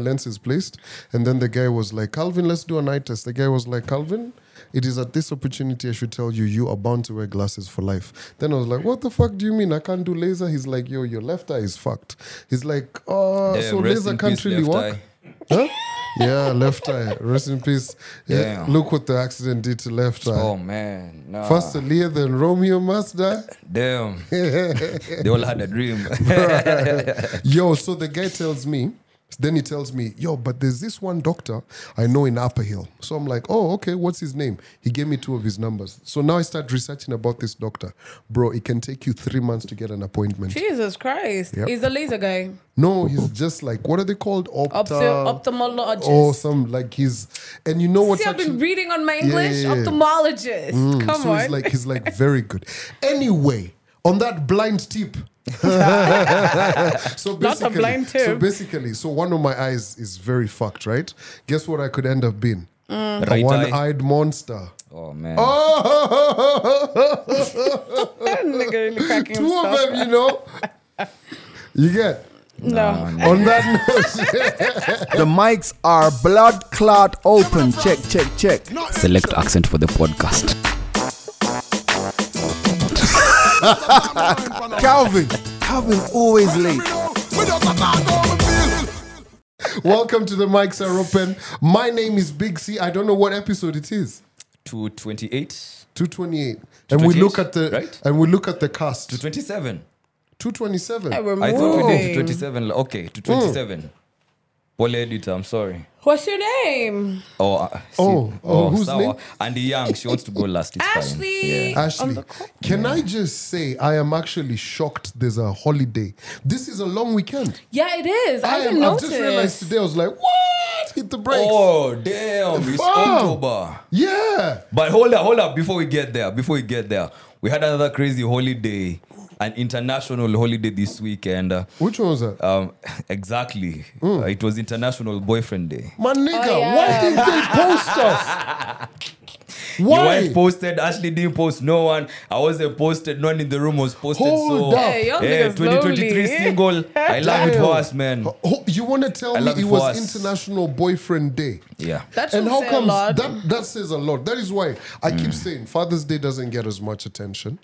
lens is placed. And then the guy was like, Calvin, let's do an eye test. The guy was like, Calvin, it is at this opportunity I should tell you, you are bound to wear glasses for life. Then I was like, what the fuck do you mean? I can't do laser? He's like, yo, your left eye is fucked. He's like, oh, Damn, so laser can't really work? eye. Huh? Yeah, left eye. Rest in peace. Yeah, Damn. look what the accident did to left eye. Oh man, nah. First Aaliyah, then Romeo must die. Damn. they all had a dream. Yo, so the guy tells me, then he tells me, yo, but there's this one doctor I know in Upper Hill. So I'm like, oh, okay, what's his name? He gave me two of his numbers. So now I start researching about this doctor. Bro, it can take you three months to get an appointment. Jesus Christ. Yep. He's a laser guy. No, he's just like, what are they called? Opta, Ophtho- ophthalmologist. or some, like he's, and you know what? See, I've been reading on my English. yeah, yeah. Ophthalmologist. Mm, Come so on. he's like, he's like very good. Anyway, on that blind tip. so Not a basically, blind so basically, so one of my eyes is very fucked, right? Guess what I could end up being? Mm. A Right eye. one-eyed monster. Oh man. Oh, nigga really cracking two of them, you know. You get No. on that note. The mics are blood clot open. Check, check, check. Select accent for the podcast. Calvin. Calvin always late. Welcome to the mics are open. My name is Big C. I don't know what episode it is. 228. 228. And we 228, look at the right? and we look at the cast. 227. 227. Hey, we're I thought we did moving. 227. Okay, to 27. Hmm. Pole editor, I'm sorry. What's your name? Oh, uh, see- Oh, oh, whose sawa. name? Andy Young, she wants to go last. It's fine. Ashley. Yeah. Ashley, can I just say I am actually shocked there's a holiday. This is a long weekend. Yeah, it is. I, I didn't am, I've notice. just realized today I was like, what? Hit the brakes. Oh, damn. It's Fuck. October. Yeah. But hold up, hold up. Before we get there, before we get there, we had another crazy holiday, an international holiday this weekend. Uh, Which one was that? um, exactly. Hmm. Uh, it was International Boyfriend Day. My nigga, Oh, yeah. why didn't they post us? Your Why? wife posted, Ashley didn't post, no one. I wasn't posted, no one in the room was posted. Hold so, up. Hey, y'all yeah, 2023 single. I love it Damn. for us, man. Oh, you want to tell I me it it was us. International Boyfriend Day? Yeah. That and how a comes lot. that that says a lot. That is why I Mm. keep saying Father's Day doesn't get as much attention.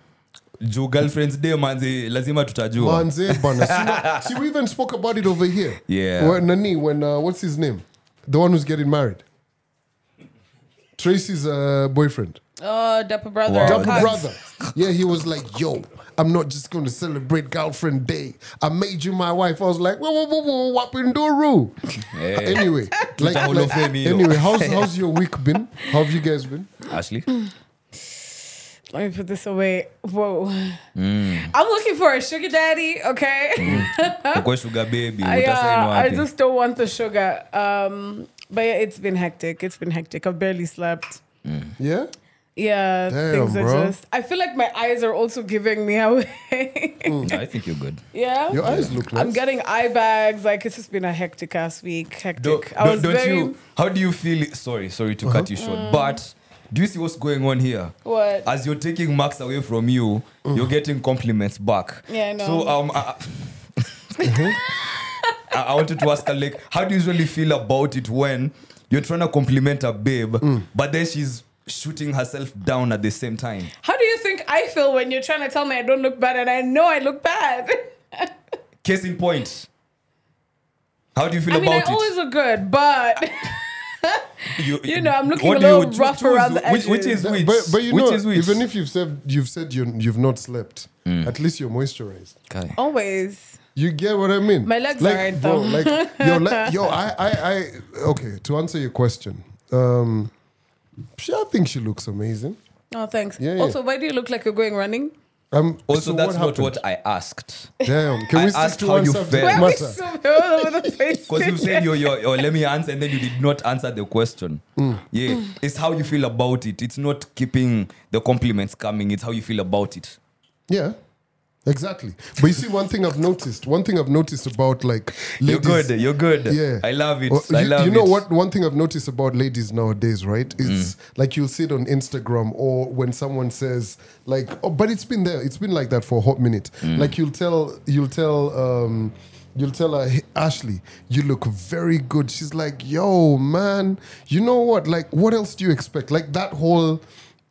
Juu girlfriends day manzi lazima tutajua. Manze bana. See, now- see, we even spoke about it over here. Yeah. When Nani, when uh, what's his name? The one who's getting married. Tracy's uh, boyfriend. Oh, Dapper Brother. Wow. Double Hugs. brother. Yeah, he was like, yo, I'm not just going to celebrate girlfriend day. I made you my wife. I was like, whoa, whoa, whoa, whoa, what Pinduru? Hey. Anyway, like, Hall like- Fame, yo. anyway, how's, how's your week been? How have you guys been? Ashley? Let me put this away. Whoa. Mm. I'm looking for a sugar daddy, okay? Ukwe sugar baby. I, uh, I just don't want the sugar. Um, but yeah, it's been hectic. It's been hectic. I've barely slept. Yeah? Yeah, Damn, things are bro. just. I feel like my eyes are also giving me away. I think you're good. yeah, Your eyes look nice. I'm getting eye bags. Like it's just been a hectic ass week. Hectic. Don't, I was don't very. you? How do you feel? Sorry, sorry to cut you short. But do you see what's going on here? What? As you're taking marks away from you, you're getting compliments back. Yeah, I know. So um, I, I, I wanted to ask her like, how do you usually feel about it when you're trying to compliment a babe, but then she's shooting herself down at the same time? How do you think I feel when you're trying to tell me I don't look bad and I know I look bad? Case in point. How do you feel I mean, I about it? always look good, but you, you know, I'm looking what a do you little choo- rough choose? around the which, which edges. is which? But, but you which know, is which? even if you've said you've said you you've not slept, at least you're moisturized. Okay. always. You get what I mean? My legs like, are right, bro, though. like yo, like, yo, I, I, I. Okay, to answer your question, um, she, I think she looks amazing. Oh, thanks. Yeah, yeah. Also, why do you look like you're going running? Um, Also, so that's what not what I asked. Damn, can I we stick asked how you subject felt. Why are we matter? all over the place? Because you said you're, you're, you're, let me answer, and then you did not answer the question. Mm. Yeah, it's how you feel about it. It's not keeping the compliments coming. It's how you feel about it. Yeah, exactly. But you see, one thing I've noticed, one thing I've noticed about like You're good. You're good. Yeah, I love it. Well, I you, love you know it. what? One thing I've noticed about ladies nowadays, right? Is Mm. like you'll see it on Instagram or when someone says like, "Oh, but it's been there. It's been like that for a hot minute." Mm. Like you'll tell, you'll tell. um You'll tell her, hey, Ashley, you look very good. She's like, yo, man, you know what? Like, what else do you expect? Like that whole,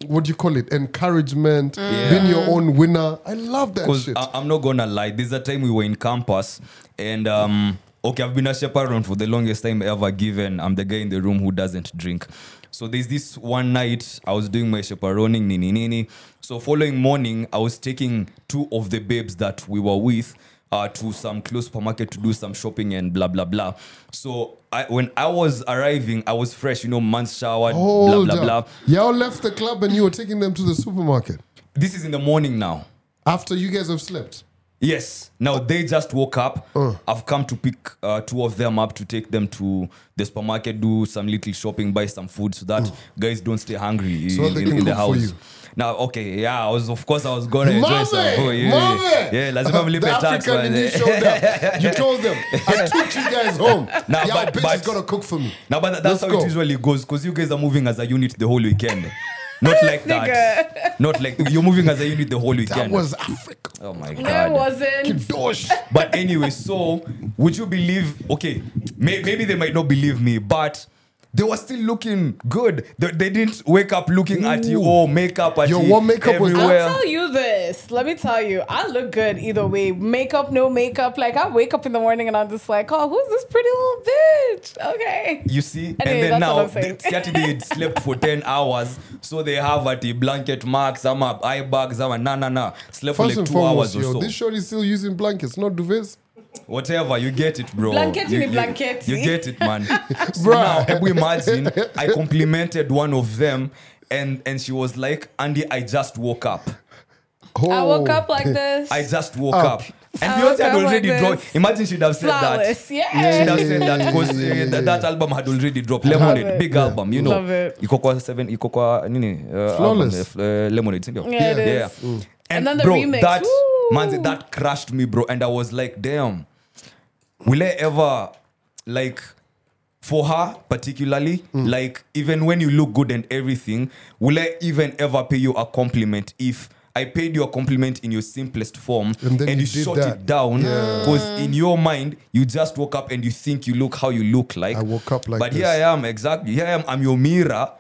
what do you call it? Encouragement, being your own winner. I love that Because I, I'm not gonna lie, there's a time we were in campus and um okay, I've been a chaperone for the longest time ever given. I'm the guy in the room who doesn't drink. So there's this one night I was doing my chaperoning, nini nini. So following morning, I was taking two of the babes that we were with uh, to some close supermarket to do some shopping and blah blah blah. So I, when I was arriving, I was fresh, you know, months showered, blah Hold blah up. blah. Y'all left the club and you were taking them to the supermarket This is in the morning now. after you guys have slept. Yes. Now they just woke up. I've come to pick uh, two of them up to take them to the supermarket, do some little shopping, buy some food, so that guys don't stay hungry So in, in- the house. Now, okay, yeah, I was of course I was gonna enjoy Mame, food. Yeah, mame. yeah, lazima mlipe the tax. African in you man. You told them, I took you guys home. Nah, Y'all but- bitch but- is gonna cook for me. Now, but that- that's Let's how go. it usually goes because you guys are moving as a unit the whole weekend. Not like that. Not like you're moving as a unit the whole That was Africa. oh my god. No, it wasn't. Kidosh. But anyway, so would you believe? Okay, may, maybe they might not believe me, but they were still looking good. They, they didn't wake up looking at you or oh, makeup at Yo, you what makeup was that? I'll tell you this. Let me tell you, I look good either way. Makeup, no makeup. Like I wake up in the morning and I'm just like, oh, who's this pretty little bitch? Okay. You see, Anyway, and then that's now what I'm saying. they, see, they had slept for 10 hours, so they have at the blanket marks, some up eye bags, some nah nah nah. Slept for like two foremost, hours or yo, so. this short is still using blankets, not duvets. Whatever, you get it, bro. Blanket you, blanket, You see? get it, man. so now, hebu imagine I complimented one of them, and and she was like, "Andy, I just woke up. Oh. I woke up like this. I just woke Up. up." And I Beyonce had already like dropped. Imagine she'd have said flawless. that. Yeah. She'd have said that because Yeah, yeah, yeah, that, that album had already dropped. Lemonade, it. big album, you know. Love it. Iko kwa seven, iko kwa nini? Uh, Flawless. album, uh, Lemonade, sindio? Yeah, it yeah. is. And, And then the bro, remix, that woo. man, that crushed me, bro. And I was like, damn, will I ever like for her particularly, Mm. like even when you look good and everything, will I even ever pay you a compliment if I paid you a compliment in your simplest form And then you, you shot that. it down Yeah. because in your mind you just woke up and you think you look how you look like. I woke up like but this. here I am exactly. Here I am. I'm your mirror,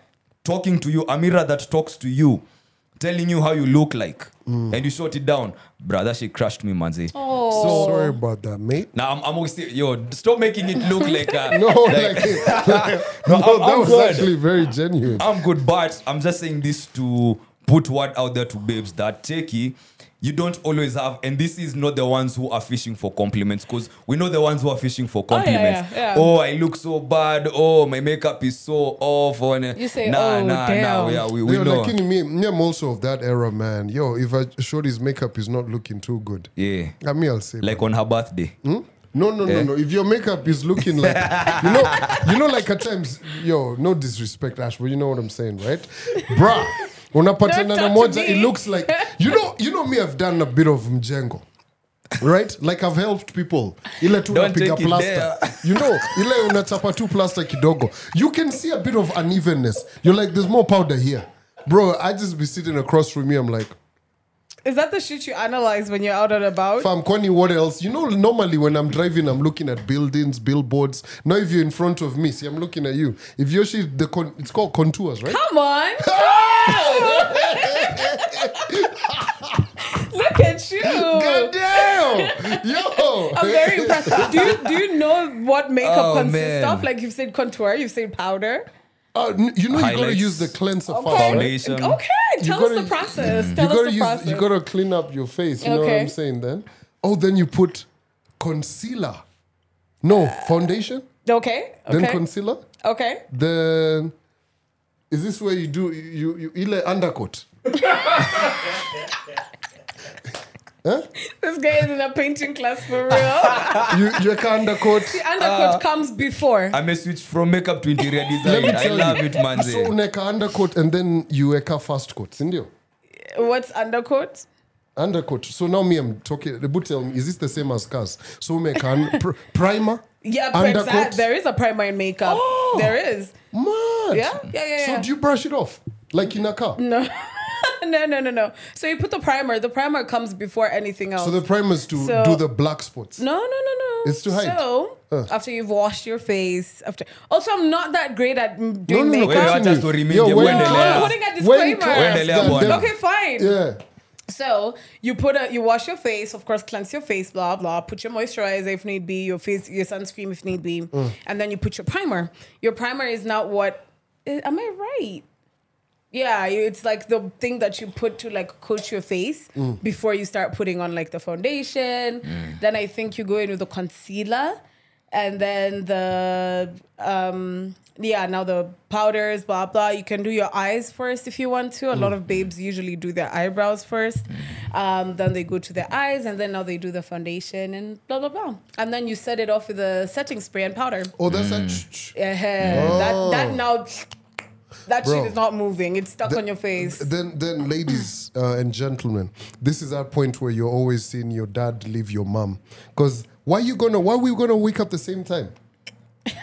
talking to you. A mirror that talks to you, telling you how you look like, Mm. and you shot it down, brother. She crushed me, manzi. so Sorry about that, mate. Now I'm, I'm always still, yo. Stop making it look like uh, No, like- like, No, no, I'm- that I'm was good. actually very genuine. I'm good, but I'm just saying this to put word out there to babes that techie, you don't always have, and this is not the ones who are fishing for compliments, because we know the ones who are fishing for Oh, yeah, compliments. yeah, yeah. Oh, I look so bad. Oh, my makeup is so off. Oh, You say, nah, "Oh, nah, nah. damn." Yeah, we, we Yo, know. like, me, me, I'm also of that era, man. Yo, if I showed his makeup is not looking too good, yeah, I mean, I'll say, like on her birthday. No, no, Eh? no, no. If your makeup is looking like, you know, you know, like at times, yo, no disrespect, Ash, but you know what I'm saying, right? Bruh, unapatana Don't na talk to moja, it looks like, you know, you know me, I've done a bit of mjengo. Right? Like I've helped people. Ile tu Don't unapiga plaster. You know, ile unachapa tu plaster kidogo. You can see a bit of unevenness. You're like, there's more powder here. Bro, I just be sitting across from me. I'm like, Is that the shit you analyze when you're out and about? Fam, Kwani, what else? You know, normally when I'm driving, I'm looking at buildings, billboards. Now, if you're in front of me, see, I'm looking at you. If you're shit, the con- it's called contours, right? Come on. Look at you. God damn! Yo! I'm very impressed. Do you do you know what makeup Oh, consists man. of? Like you've said contour, you've said powder. Uh, you know, you gotta use the cleanser Okay. Foundation. Okay, You tell gotta- us the process. You Tell us gotta the use, process. you gotta clean up your face. You know what I'm saying? Then, oh, then you put concealer. No foundation, okay. then Okay. concealer, okay. then is this where you do you you ile undercoat? Huh? This guy is in a painting class for real. You you can undercoat. the undercoat ah. comes before. I may switch from makeup to interior Let design. me I tell love you. it, man. So uneka undercoat and then you weka first coat, sindio? What's undercoat? Undercoat. So now me, I'm talking. The boot tell me, is this the same as cars? So umeka un- pr- primer. Yeah, undercoat. exact. There is a primer in makeup. Oh! There is. Mad. Yeah, yeah, yeah, So yeah. do you brush it off like in a car? No. no, no, no, no. So you put the primer. The primer comes before anything else. So the primers to So- do the black spots. no, no, no, no. It's to hide. So Uh. after you've washed your face, after also I'm not that great at doing no, no, makeup. Wewe acha continue. story mingi, Yo, when uendelea. I'm putting a disclaimer. class Uendelea done, Okay, fine. Yeah. So you put a you wash your face, of course, cleanse your face, blah blah. Put your moisturizer if need be, your face, your sunscreen if need be, Mm. and then you put your primer. Your primer is not what. Am I right? Yeah, it's like the thing that you put to like coat your face Mm. before you start putting on like the foundation. Then I think you go in with the concealer, and then the um yeah now the powders blah blah. You can do your eyes first if you want to. A lot of babes usually do their eyebrows first, um, then they go to their eyes, and then now they do the foundation and blah blah blah. And then you set it off with a setting spray and powder. Oh, that's Mm. that. Yeah, that that now. That Bro. shit is not moving. It's stuck on your face. Then, then, ladies uh, and gentlemen, this is that point where you're always seeing your dad leave your mom. Because why are you gonna? Why are we gonna wake up the same time?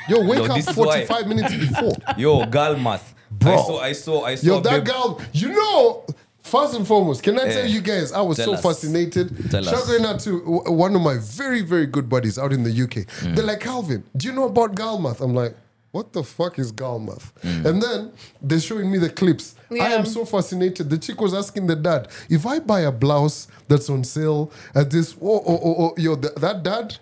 Yo, wake Yo, up this is why- 45 minutes before. Yo, girl math. Bro. I saw, I saw, I saw. Yo, that babe- girl, you know, first and foremost, can I tell eh, you guys, I was Tell so us. fascinated. Tell Shout going out to w- one of my very, very good buddies out in the UK. They're like, Calvin, do you know about Galmath? I'm like, what the fuck is Galmath? Mm. And then they're showing me the clips. I am so fascinated. The chick was asking the dad, if I buy a blouse that's on sale at this, oh, oh, oh, oh yo, th- that dad,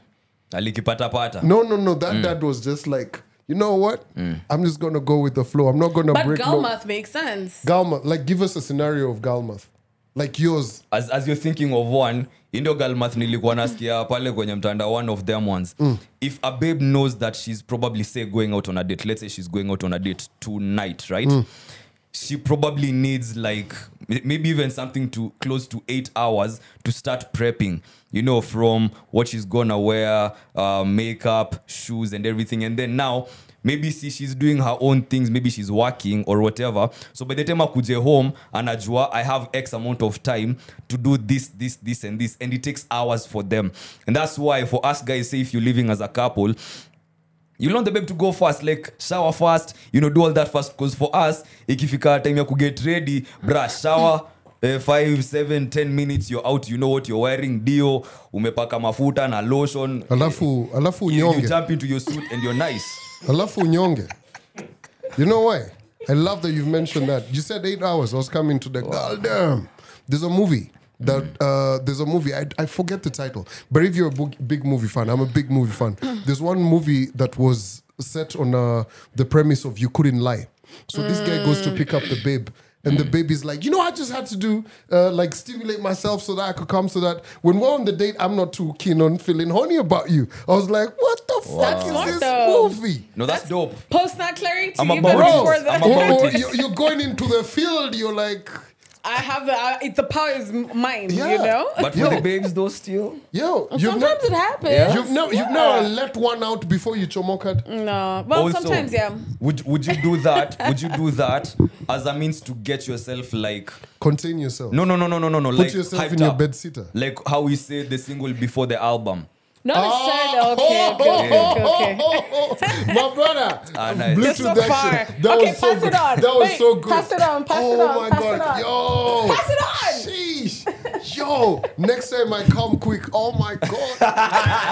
alikipata pata no, no, no, Mm. that dad was just like, you know what? I'm just gonna go with the flow. I'm not gonna But break no- Galmath makes sense. Galmath, like give us a scenario of Galmath. Like yours. as, as you're thinking of one indo galmath nilikuwa nasikia pale kwenye mtandao one of them ones. If a babe knows that she's probably say going out on a date let's say she's going out on a date tonight right? She probably needs like maybe even something to close to eight hours to start prepping you know from what she's gonna wear uh, makeup shoes and everything. And then now maybe see she's doing her own things maybe she's working or whatever. So by the time akuje home anajua i have x amount of time to do this this this and this. And it takes hours for them. And that's why for us guys say if you're living as a couple you want the babe to go fast like shower fast you know do all that fast. Because for us ikifika time ya kuget ready brush shower Uh, 5 7 10 minutes you're out you know what you're wearing dio umepaka mafuta na lotion. Alafu, alafu you, you jump into your suit and you're nice Alafu unyonge. You know why? I love that you've mentioned that. You said eight hours. I was coming to the God damn. There's a movie that uh, there's a movie. I, I forget the title, but if you're a big, big movie fan, I'm a big movie fan. There's one movie that was set on uh, the premise of you couldn't lie. So this guy goes to pick up the babe. And the baby's like, you know, I just had to do uh, like stimulate myself so that I could come, so that when we're on the date, I'm not too keen on feeling horny about you. I was like, what the fuck That's is this though. movie? no that's dope Post that clarity. I'm even about before that. I'm about Or- or it. you're going into the field, you're like, I have the, I, it, the power is mine. Yeah. You know. but for Yo. the babes though still yo, you've Sometimes never, it happens. Yeah. you've never, you've never let one out before you chomokad. No. Well, Also, sometimes yeah. would, would you do that would you do that as a means to get yourself like Contain yourself. no no no no no no no Put like yourself hyped in your up. bed sitter. like how we say the single before the album Not necessarily. Oh, Okay. Okay. Okay. Okay. My brother, Ah, nice. Bluetooth You're so that far. shit. That Okay, was so pass good. it on. That was Wait, so good. pass it on, pass oh it on, Oh my pass god, it on. yo, Pass it on. Sheesh, yo. Next time I come quick. Oh my god,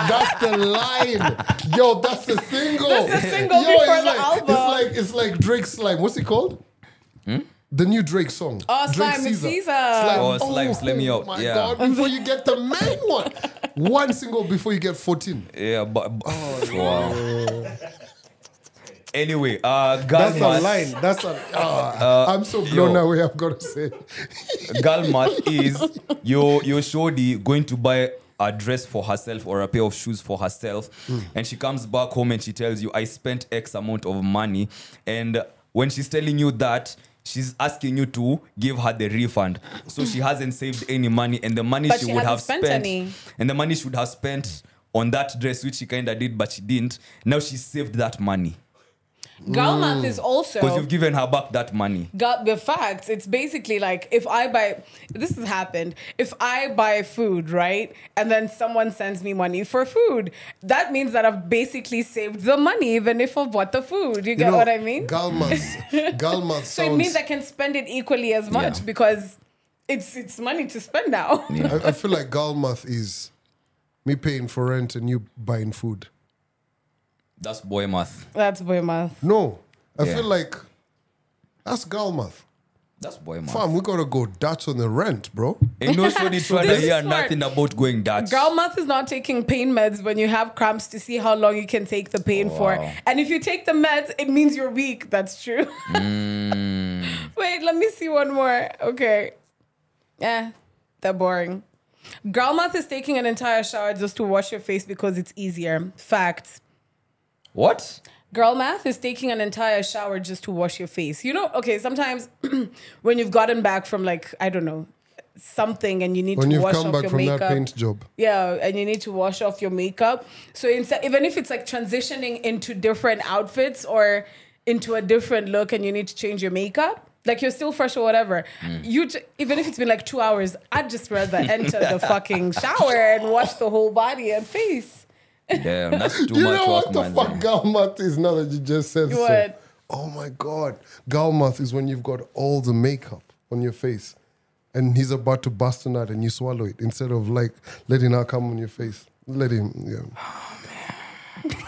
that's the line. Yo, that's the single. That's the single yo, before it's the like, album. It's like it's like Drake's slime. What's it called? The new Drake song. Oh, Drake Slime with SZA. Slime. Oh, Slime, Slime Me Out. my Yeah. god, before you get the main one. One single before you get 14. Yeah, but wow. Anyway, uh, That's a line. That's a. ah, I'm so blown yo. away. I've got to say. Galmath is your your shorty going to buy a dress for herself or a pair of shoes for herself, and she comes back home and she tells you, "I spent X amount of money," and when she's telling you that. She's asking you to give her the refund, so she hasn't saved any money, and the money But she, she would hasn't have spent spent, any. and the money she would have spent on that dress, which she kind of did, but she didn't. Now she saved that money Galmath mm. is also because you've given her back that money. got the facts. It's basically like if I buy this has happened. If I buy food, right, and then someone sends me money for food, that means that I've basically saved the money, even if I bought the food. You get what I mean? Galmas. Galmas so it means I can spend it equally as much Yeah. because it's it's money to spend now. I, I feel like Galmath is me paying for rent and you buying food. That's boy math. That's boy math. No, I Yeah. feel like that's Galmath. That's boy math. Fam, we gotta go Dutch on the rent, bro. Ain't no shorty trying to This is hear smart. nothing about going Dutch. Girl math is not taking pain meds when you have cramps to see how long you can take the pain for. Wow. And if you take the meds, it means you're weak. That's true. Mm. Wait, let me see one more. Okay. Yeah, they're boring. Girl math is taking an entire shower just to wash your face because it's easier. Fact. What? Girl math is taking an entire shower just to wash your face. You know, okay, sometimes when you've gotten back from like, I don't know, something and you need When to you've wash come off back your from makeup. that paint job. Yeah, and you need to wash off your makeup. So instead, even if it's like transitioning into different outfits or into a different look, and you need to change your makeup, like you're still fresh or whatever. Mm. You j- even if it's been like two hours, I'd just rather enter the fucking shower and wash the whole body and face. Damn, that's too You much know work, what the man. fuck Galmath is now that you just said so? What? Oh my god. Galmath is when you've got all the makeup on your face and he's about to bust a nut and you swallow it instead of like letting her come on your face. Let him, yeah. Oh,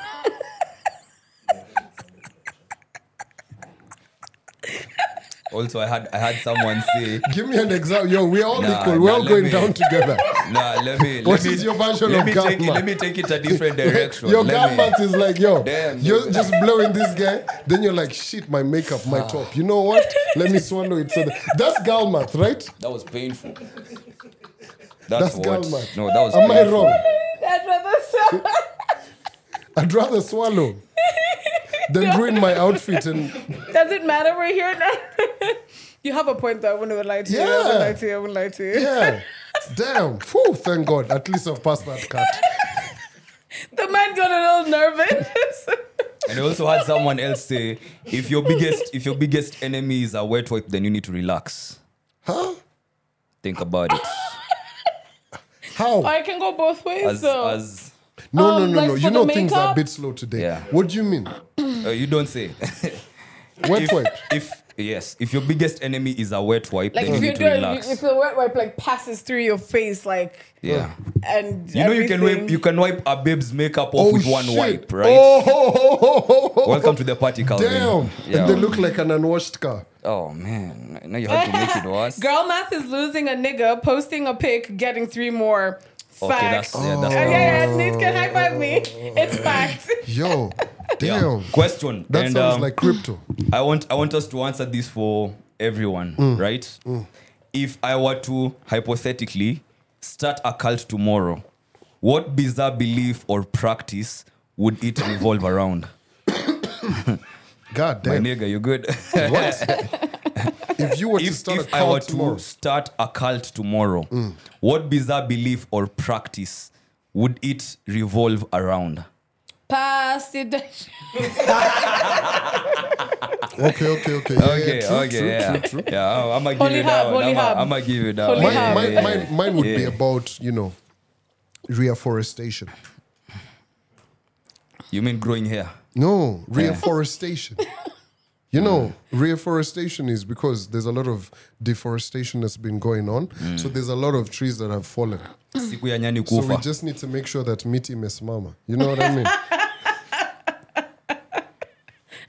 Also, I had I had someone say, Give me an example. Yo, we're all Nah, equal. We're nah, all going me- down together. "Nah, let me." What let me, is your version let of me take it, Galmath? Let me take it a different direction. Your Let Galmath is like, yo, Damn, you're dude. just blowing this guy. Then you're like, shit, my makeup, my ah. top. You know what? Let me swallow it. So that, that's Galmath, right? That was painful. That's, That's what. Galmath. No, that was. Am I wrong? I'd rather so. I'd rather swallow than ruin my outfit and Does it matter? We're here now. you have a point though. I wouldn't lie to you. I Yeah. wouldn't lie to you. I wouldn't lie to you. yeah. Damn. Whew, thank God. At least I've passed that cut. The man got a little nervous. And I also had someone else say, if your biggest if your biggest enemy is a wet wipe, then you need to relax. Huh? Think about it. How? I can go both ways As though. as No, Um, no, no, like no. You know things are a bit slow today. Yeah. What do you mean? uh, you don't say. Wet if, wipe. if yes, if your biggest enemy is a wet wipe, like then if you you need do to it, relax. if the wet wipe like passes through your face, like yeah. and You know you can wipe you can wipe a babe's makeup off with one shit. wipe, right? Oh, ho, ho, ho, ho, ho. Welcome to the party, Calvin. Damn. Yeah. And they look like an unwashed car. Oh man, now you have to make it worse. Girl math is losing a nigga, posting a pic, getting three more. Okay, that's yeah, that's oh. yeah, yeah, Nate can high five me. It's fact. Yo. Yeah. Question. That and, sounds um, like crypto. I want I want us to answer this for everyone, Mm. right? If I were to hypothetically start a cult tomorrow, what bizarre belief or practice would it revolve around? God My damn. nigga, you good? If you were to if start if a I were tomorrow, to start a cult tomorrow, Mm. what bizarre belief or practice would it revolve around? Pass it. okay, okay, okay. Yeah, Okay, yeah, true, okay, true, yeah. true, true. Yeah, I'm gonna give Holy you hub, that one. holy I'm gonna give you that Holy one. hub. Mine, mine, Yeah, mine, yeah, mine would be about, you know, reforestation. You mean growing hair? No, reforestation. You know, reforestation is because there's a lot of deforestation that's been going on. So mm. there's a lot of trees that have fallen. Siku ya nyani So we just need to make sure that miti imesimama. You know what I mean?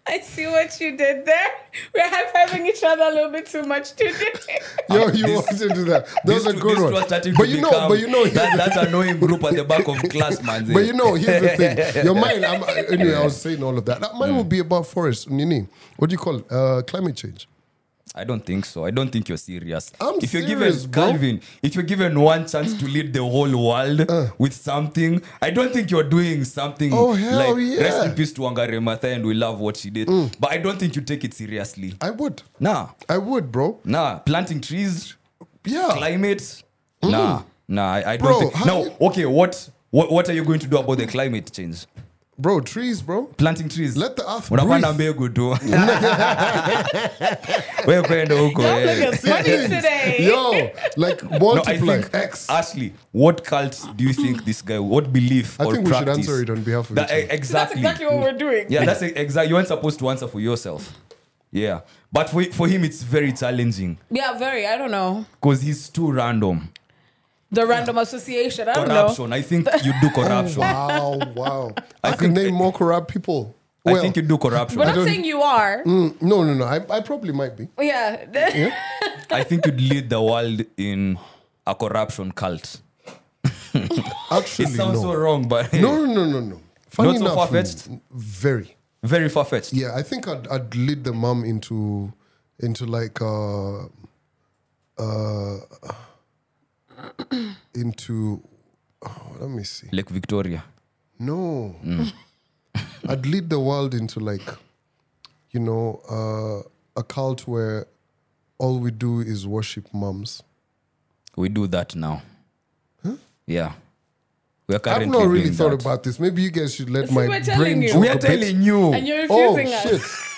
I see what you did there. We're high fiving each other a little bit too much today. Yo, you This- want to do that? That was a good this one. But you know, but you know, that, here's annoying group at the back of class, man. But you know, here's the thing. Your mind, I'm, anyway, I was saying all of that. That mine would be about forest, Nini. What do you call it? Uh, climate change. I don't think so. I don't think you're serious. I'm if you're serious, given bro. Calvin, if you're given one chance to lead the whole world Uh. with something, I don't think you're doing something Oh, hell like yeah. Mm. rest in peace to Wangari Maathai and we love what she did. But I don't think you take it seriously. I would. Nah, I would, bro. nah. Planting trees, Yeah. climate, nah, nah. I, I don't Bro, think. Now, you- okay. What, what, what are you going to do about the climate change? Bro, trees, bro. planting trees Let the earth unapanda breathe. mbegu tu wewe kwenda huko Y'all niggas funny today. Yo, like No, I multiply think X. Ashley, what cult do you think this guy? What belief I or think we should answer it on behalf of That- each other. eh, That's exactly. exactly what we're doing. Yeah, that's exactly. You weren't supposed to answer for yourself. Yeah. But for, for him, it's very challenging Yeah, very. I don't know. because he's too random. The random association. I don't know. Corruption. I think you do corruption. Wow, wow. I, I can name more corrupt people. I Well, think you do corruption. We're not saying you are. mm, no, no, no. I, I probably might be. Yeah. I think you'd lead the world in a corruption cult. Actually, It sounds no. so wrong, but No, no, no, no, no. Funny Not so enough, far-fetched? mm, very. very far fetched. Yeah, I think I'd, I'd lead the mom into into like uh uh into oh, let me see. Like Victoria. No. Mm. I'd lead the world into like you know uh a cult where all we do is worship moms. We do that now. Yeah. We are currently. I've currently not really doing thought that. about this. Maybe you guys should let See, my we're telling brain you. joke We a are bit. telling you. and you're Oh refusing us. shit.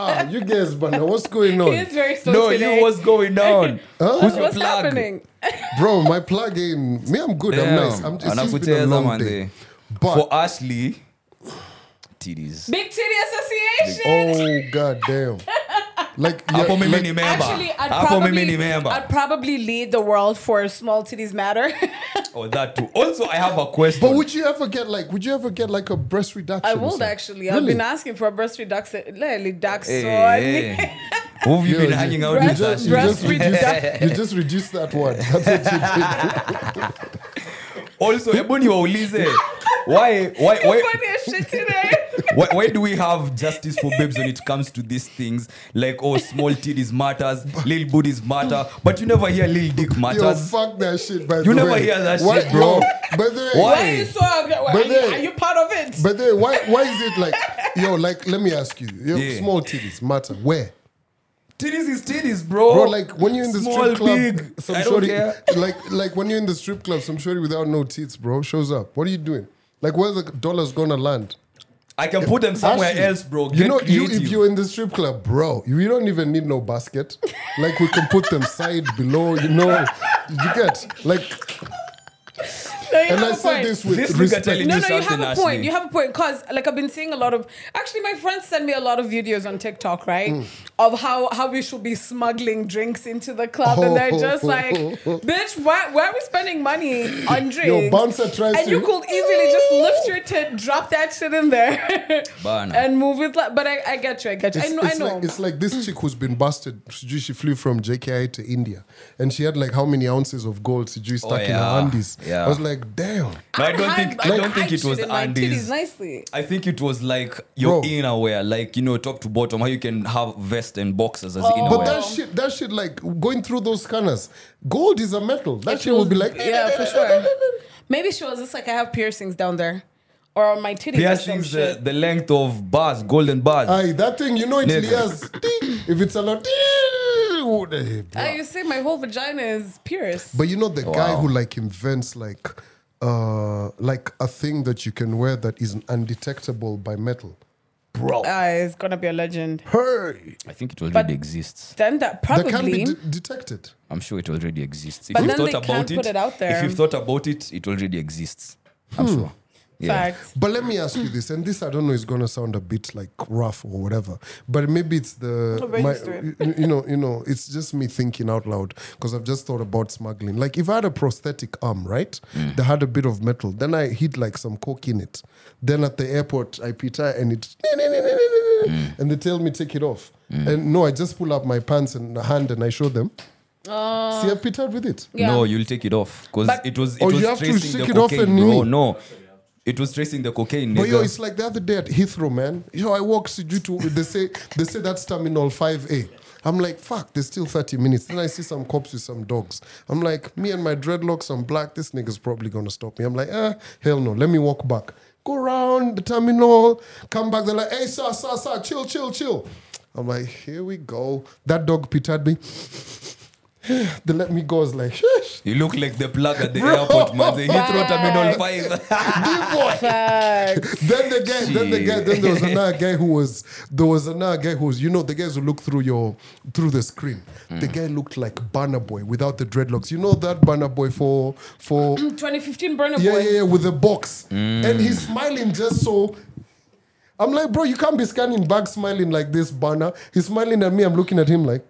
ah, you guys, but what's going on? He is very slow No, today. you what's going on? Who's your What's plug? happening? Bro, my plug in. Me, I'm good. I'm Damn. nice. I'm, it's just been a Anakuteza long manze. day. But For Ashley, titties. Big Titty Association. oh god damn. Like, yeah, Hapo mimi like- ni member. Actually, I'd Hapo mimi probably, ni member. I'd probably lead the world for Small Titties Matter. Oh, that too. Also, I have a question. but would you ever get like? Would you ever get like a breast reduction? I or would something? actually. I've Really? been asking for a breast reduction. Literally, Dax Hey, Hey, hey. Who have you Yo, been you- hanging out you with? just, you, Breast Ashley? just reduction. reduced, you just reduced that one. That's what you did. Also, hebu niwaulize, why, why, why, Funny as shit today. Eh? Why, why do we have justice for babes when it comes to these things? Like, oh, small titties matters, little booties matter, but you never hear little dick Yo, matters. fuck that shit. By You the never way. hear that Why- shit, bro. yo, by the way, Why? Why are you so? Are you, then- are you part of it? But then why why is it like yo like let me ask you yo, Yeah. small titties matter where Titties is titties, bro. bro like when you're in the Small, strip club big, some I don't shorty care. like like when you're in the strip club some shorty without no tits bro shows up what are you doing like where's the dollars gonna land I can put them somewhere Actually, else, bro. you know you, if you're in the strip club bro you don't even need no basket. Like we can put them side below you know. You get like No, you and have I a say point. this with This respect telling No, you no, you have a point. Ashley. You have a point because, like, I've been seeing a lot of. Actually, my friends send me a lot of videos on TikTok, right, Mm. of how how we should be smuggling drinks into the club, and they're just like, "Bitch, why why are we spending money on drinks?" Your bouncer tries and to- you could easily just lift your tit, drop that shit in there, and move it. Like, but I, I get you. I get you. I know. it's I know. Like, it's like this chick who's been busted. She flew from JKI to India, and she had like how many ounces of gold Sijui stuck in her Oh, undies. Yeah. I was like, damn. No, I don't think I don't think it was in my nicely. I think it was like your Bro. innerwear, like you know, top to bottom, how you can have vest and boxers as Oh. innerwear. But that shit, that shit, like going through those scanners, gold is a metal. That It shit will be like, yeah, for sure. Maybe she was just like, I have piercings down there, or on my titties. or some piercings the, the length of bars, golden bars. Aye, that thing, you know, it's Nigga. Lia's. If it's a lot, ding. Oh, bro. Ah, you see, my whole vagina is pierced. But you know the guy who like invents like uh like a thing that you can wear that is undetectable by metal. Bro. Ah, it's gonna be a legend. Hey. I think it already But- exists. Then that That can be probably. de- detected. I'm sure it already exists. If But you've then thought they about can't it, put it out there. if you've thought about it, it already exists. I'm Hmm. sure. Yeah. Fact. But let me ask you this, and this I don't know is gonna sound a bit like rough or whatever, but maybe it's the my, used to it. you, you know you know it's just me thinking out loud because I've just thought about smuggling. Like if I had a prosthetic arm, right, Mm. that had a bit of metal, then I hid like some coke in it. Then at the airport I pita and it Mm. and they tell me take it off. And no, I just pull up my pants and hand and I show them. See, I've pitted with it. Yeah. No, you'll take it off because it was it Oh, was you have to tracing take it off and bro. No, it was tracing the cocaine. But yo, it's like the other day at Heathrow, man. Yo, I walk to they say they say that's terminal 5A. I'm like, fuck, there's still 30 minutes. Then I see some cops with some dogs. I'm like, me and my dreadlocks, I'm black. This nigga's probably gonna stop me. I'm like, ah, hell no. Let me walk back. Go around the terminal, come back. They're like, hey, sir, sir, sir, chill, chill, chill. I'm like, here we go. That dog pitted me. they let me go. I was like, shush. you look like the plug at the airport, man. The Heathrow Terminal Five. Fact. then the guy, then the guy, then there was another guy who was there was another guy who was you know the guys who look through your through the screen. The mm. guy looked like Burna Boy without the dreadlocks. You know that Burna Boy for for 2015 Burna yeah boy. yeah yeah with the box mm. and he's smiling just so. I'm like, bro, you can't be scanning back smiling like this, Burna. He's smiling at me. I'm looking at him like,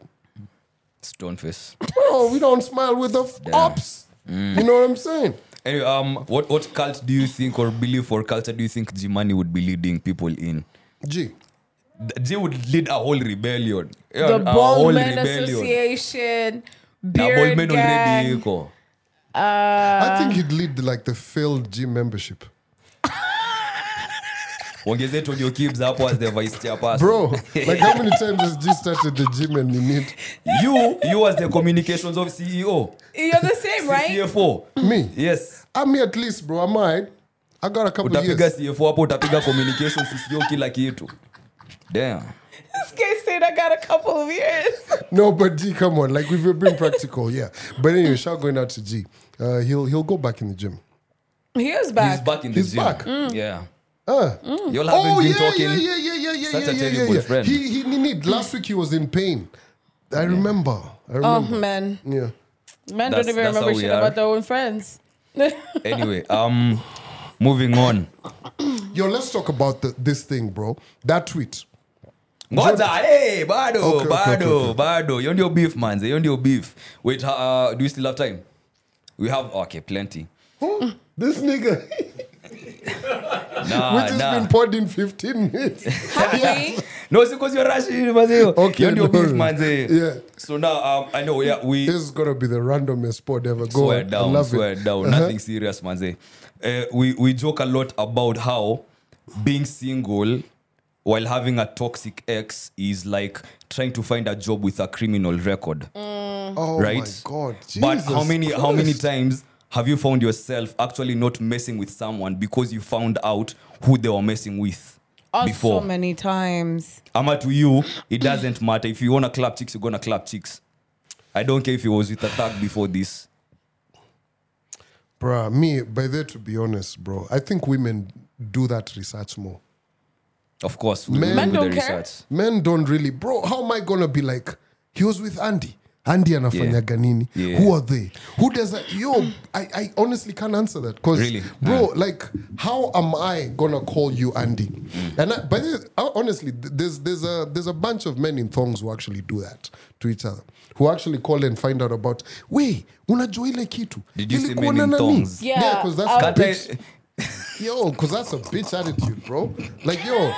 Stone face. bro, we don't smile with the f- ops. You know what I'm saying? Anyway, um, what what cult do you think or belief or culture do you think Jimani would be leading people in? G. Th- They would lead a whole rebellion. Yeah, The a whole Bald Men rebellion. Association, Na Beard Gang. men already iko. I think he'd lead like the failed gym membership. Ongeze Tonyo Gibbs hapo as the vice chairperson. Bro, like how many times has G started the gym and you need you you as the communications of CEO, You're the same, right? CFO. me? Yes. I'm me at least, bro. Am I? I got a couple Utapiga years. CFO hapo utapiga communications CEO kila kitu. Damn. This guy said I got a couple of years. No, but G, come on. Like we've been practical, yeah. But anyway, shout going out to G. Uh, he'll he'll go back in the gym. He is back. He's back in the He's gym. back. Yeah. Uh. Y'all haven't Oh been yeah, talking. yeah, yeah, yeah, yeah, yeah, Such yeah, a yeah, yeah, yeah. friend. He he need last week he was in pain. I remember. I Oh man, Yeah. men That's- don't even remember shit are. about their own friends. Anyway, um, moving on. Yo, let's talk about the, this thing, bro. That tweet. Ngoja, hey, bado, Okay, okay, bado, okay, okay. bado. Hiyo ndio beef, manze. Hiyo ndio beef. Wait, uh, do we still have time? We have, okay, plenty. This nigga, Nah, which has nah. been poured in 15 minutes. yeah. No, it's because you're rushing. Okay, ndio no, beef, man. Yeah. So now, um, I know, yeah, we... This is gonna be the randomest pod ever. Go swear on. I love swear it. down. Uh-huh. Nothing serious, man. Uh, we we joke a lot about how being single while having a toxic ex is like trying to find a job with a criminal record, Oh right? my god. but how many how many times have you found yourself actually not messing with someone because you found out who they were messing with Oh, before? so many times. Ama to you, it doesn't matter. If you wanna clap chicks, you're gonna clap chicks. I don't care if you was with a thug before this. Bruh, me, by there to be honest, bro, I think women do that research more. Of course, Men- Men do don't care. research. Men don't really, bro, how am I gonna be like, he was with Andy. Andy anafanyaga nini Yeah. Who are they? Who does that? Yo, I, I honestly can't answer that. Because, Really? bro, like, how am I gonna call you Andy? Mm. And I, but honestly, there's there's a there's a bunch of men in thongs who actually do that to each other. Who actually call and find out about, we unajua ile kitu. Did you Ilikuwa na nani?" thongs? Yeah, Yeah, because that's a bitch. Yo, because that's a bitch attitude, bro. Like, yo.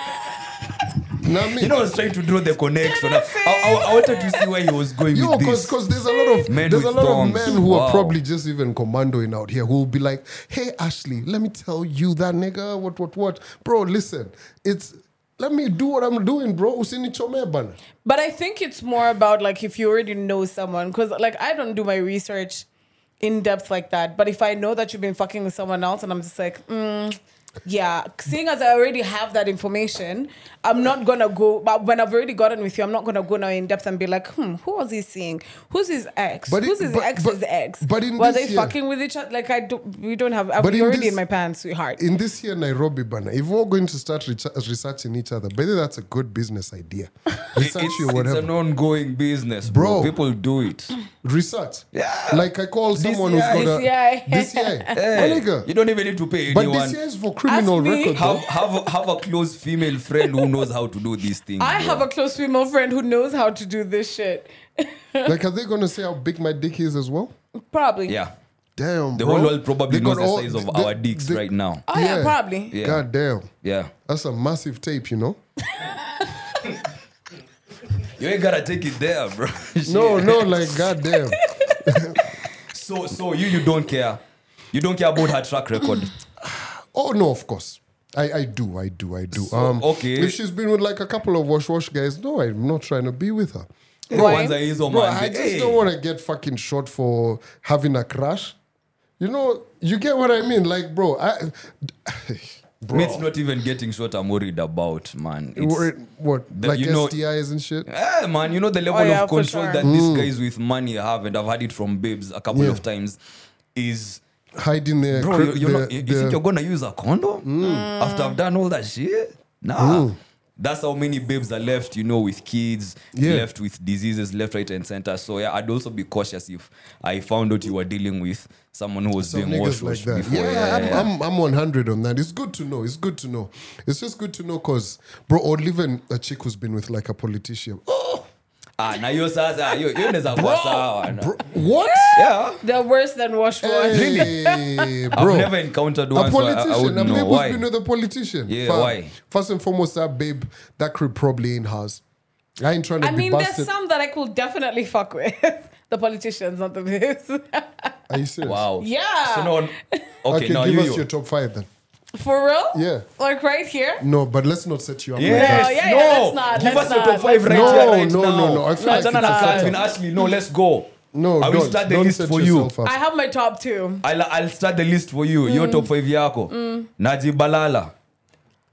Nah, me. You know, I was trying to draw the connection. I, I, I wanted to see where he was going Yo, with because this. there's a lot of Men there's a lot thongs. of men who are probably just even commandoing out here who will be like, "Hey Ashley, let me tell you that nigga, what what what, bro? Listen, it's let me do what I'm doing, bro. Usinichome bana." But I think it's more about like if you already know someone, because like I don't do my research in depth like that. But if I know that you've been fucking with someone else, and I'm just like, mm, yeah, seeing as I already have that information, I'm not gonna go. But when I've already gotten with you, I'm not gonna go now in depth and be like, hmm, who was he seeing? Who's his ex? But it- Who's his but- ex's but- ex? but in Were this they year- fucking with each other? Like I don't. We don't have. I'm But in already this- in my pants, sweetheart. In this year, Nairobi bana, if we're going to start recha- researching each other, maybe that's a good business idea. Research it's, you it's an ongoing business, bro. Bro. People do it. research. Yeah. Like I call someone who's DCI. got a DCI. DCI. My Hey, you don't even need to pay anyone. But anyone. DCI is for criminal Ask me. record. have, though. have, a- have a close female friend who knows how to do these things. I bro. have a close female friend who knows how to do this shit. Like, are they gonna say how big my dick is as well? Probably. Yeah. Damn, The bro. whole world probably They knows got the all- size of they- our dicks they- right now. Oh yeah, Yeah. probably. Yeah. God damn. Yeah. That's a massive tape, you know? You ain't gotta take it there, bro. No, no, like, god damn. So, so you, you don't care. You don't care about her track record. Oh, no, of course. I, I do, I do, I do. So, um, okay. If she's been with like a couple of wash wash guys, no, I'm not trying to be with her. Why? Kwanza hizo Bro. I just Hey. don't want to get fucking shot for having a crush. You know, you get what I mean? Like, bro, I. Bro. Me, it's not even getting short I'm worried about, man. It's, What, what the- like you know- STIs and shit? Eh, man, you know the level Oh, yeah, of control sure. that these guys with money have, and I've had it from babes a couple Yeah. of times, is Hiding the bro, cri- you, you're the, not, you, you think you're gonna use a condom Mm. after I've done all that shit? Nah. that's how many babes are left you know with kids Yeah. left with diseases left right and center so yeah i'd also be cautious if i found out you were dealing with someone who was Some doing wash like that. before Yeah, I'm, I'm, I'm 100 on that. It's good to know. It's good to know. It's just good to know because, bro, or even a chick who's been with like a politician. Oh, ah na hiyo sasa hiyo hiyo inaweza kuwa sawa na- bro, what? yeah They're worse than wash wash. Hey, i've bro. never encountered a one so I, I politician. wouldn't a know babe who's why been with a politician. Yeah, Fam, why? First and foremost, that babe, that crib probably ain't hers. I ain't trying to I be mean, there's some that I could definitely fuck with. the politicians, not the babes. Are you serious? wow Yeah. so no one okay, Okay, now give you, us you. your top five then. For real? Yeah. Like right here? No, but let's not set you up. Yes. Like that. No, yeah, yeah, no. let's not, Give let's us your top five right no, here, right no, now. no, no. no. I feel no, like it's na a Calvin. Ashley, no, let's go. No, I will don't. start the don't list set for you. up. I have my top two. I'll, I'll start the list for you. Mm. Your top five yako. Mm. Najib Balala.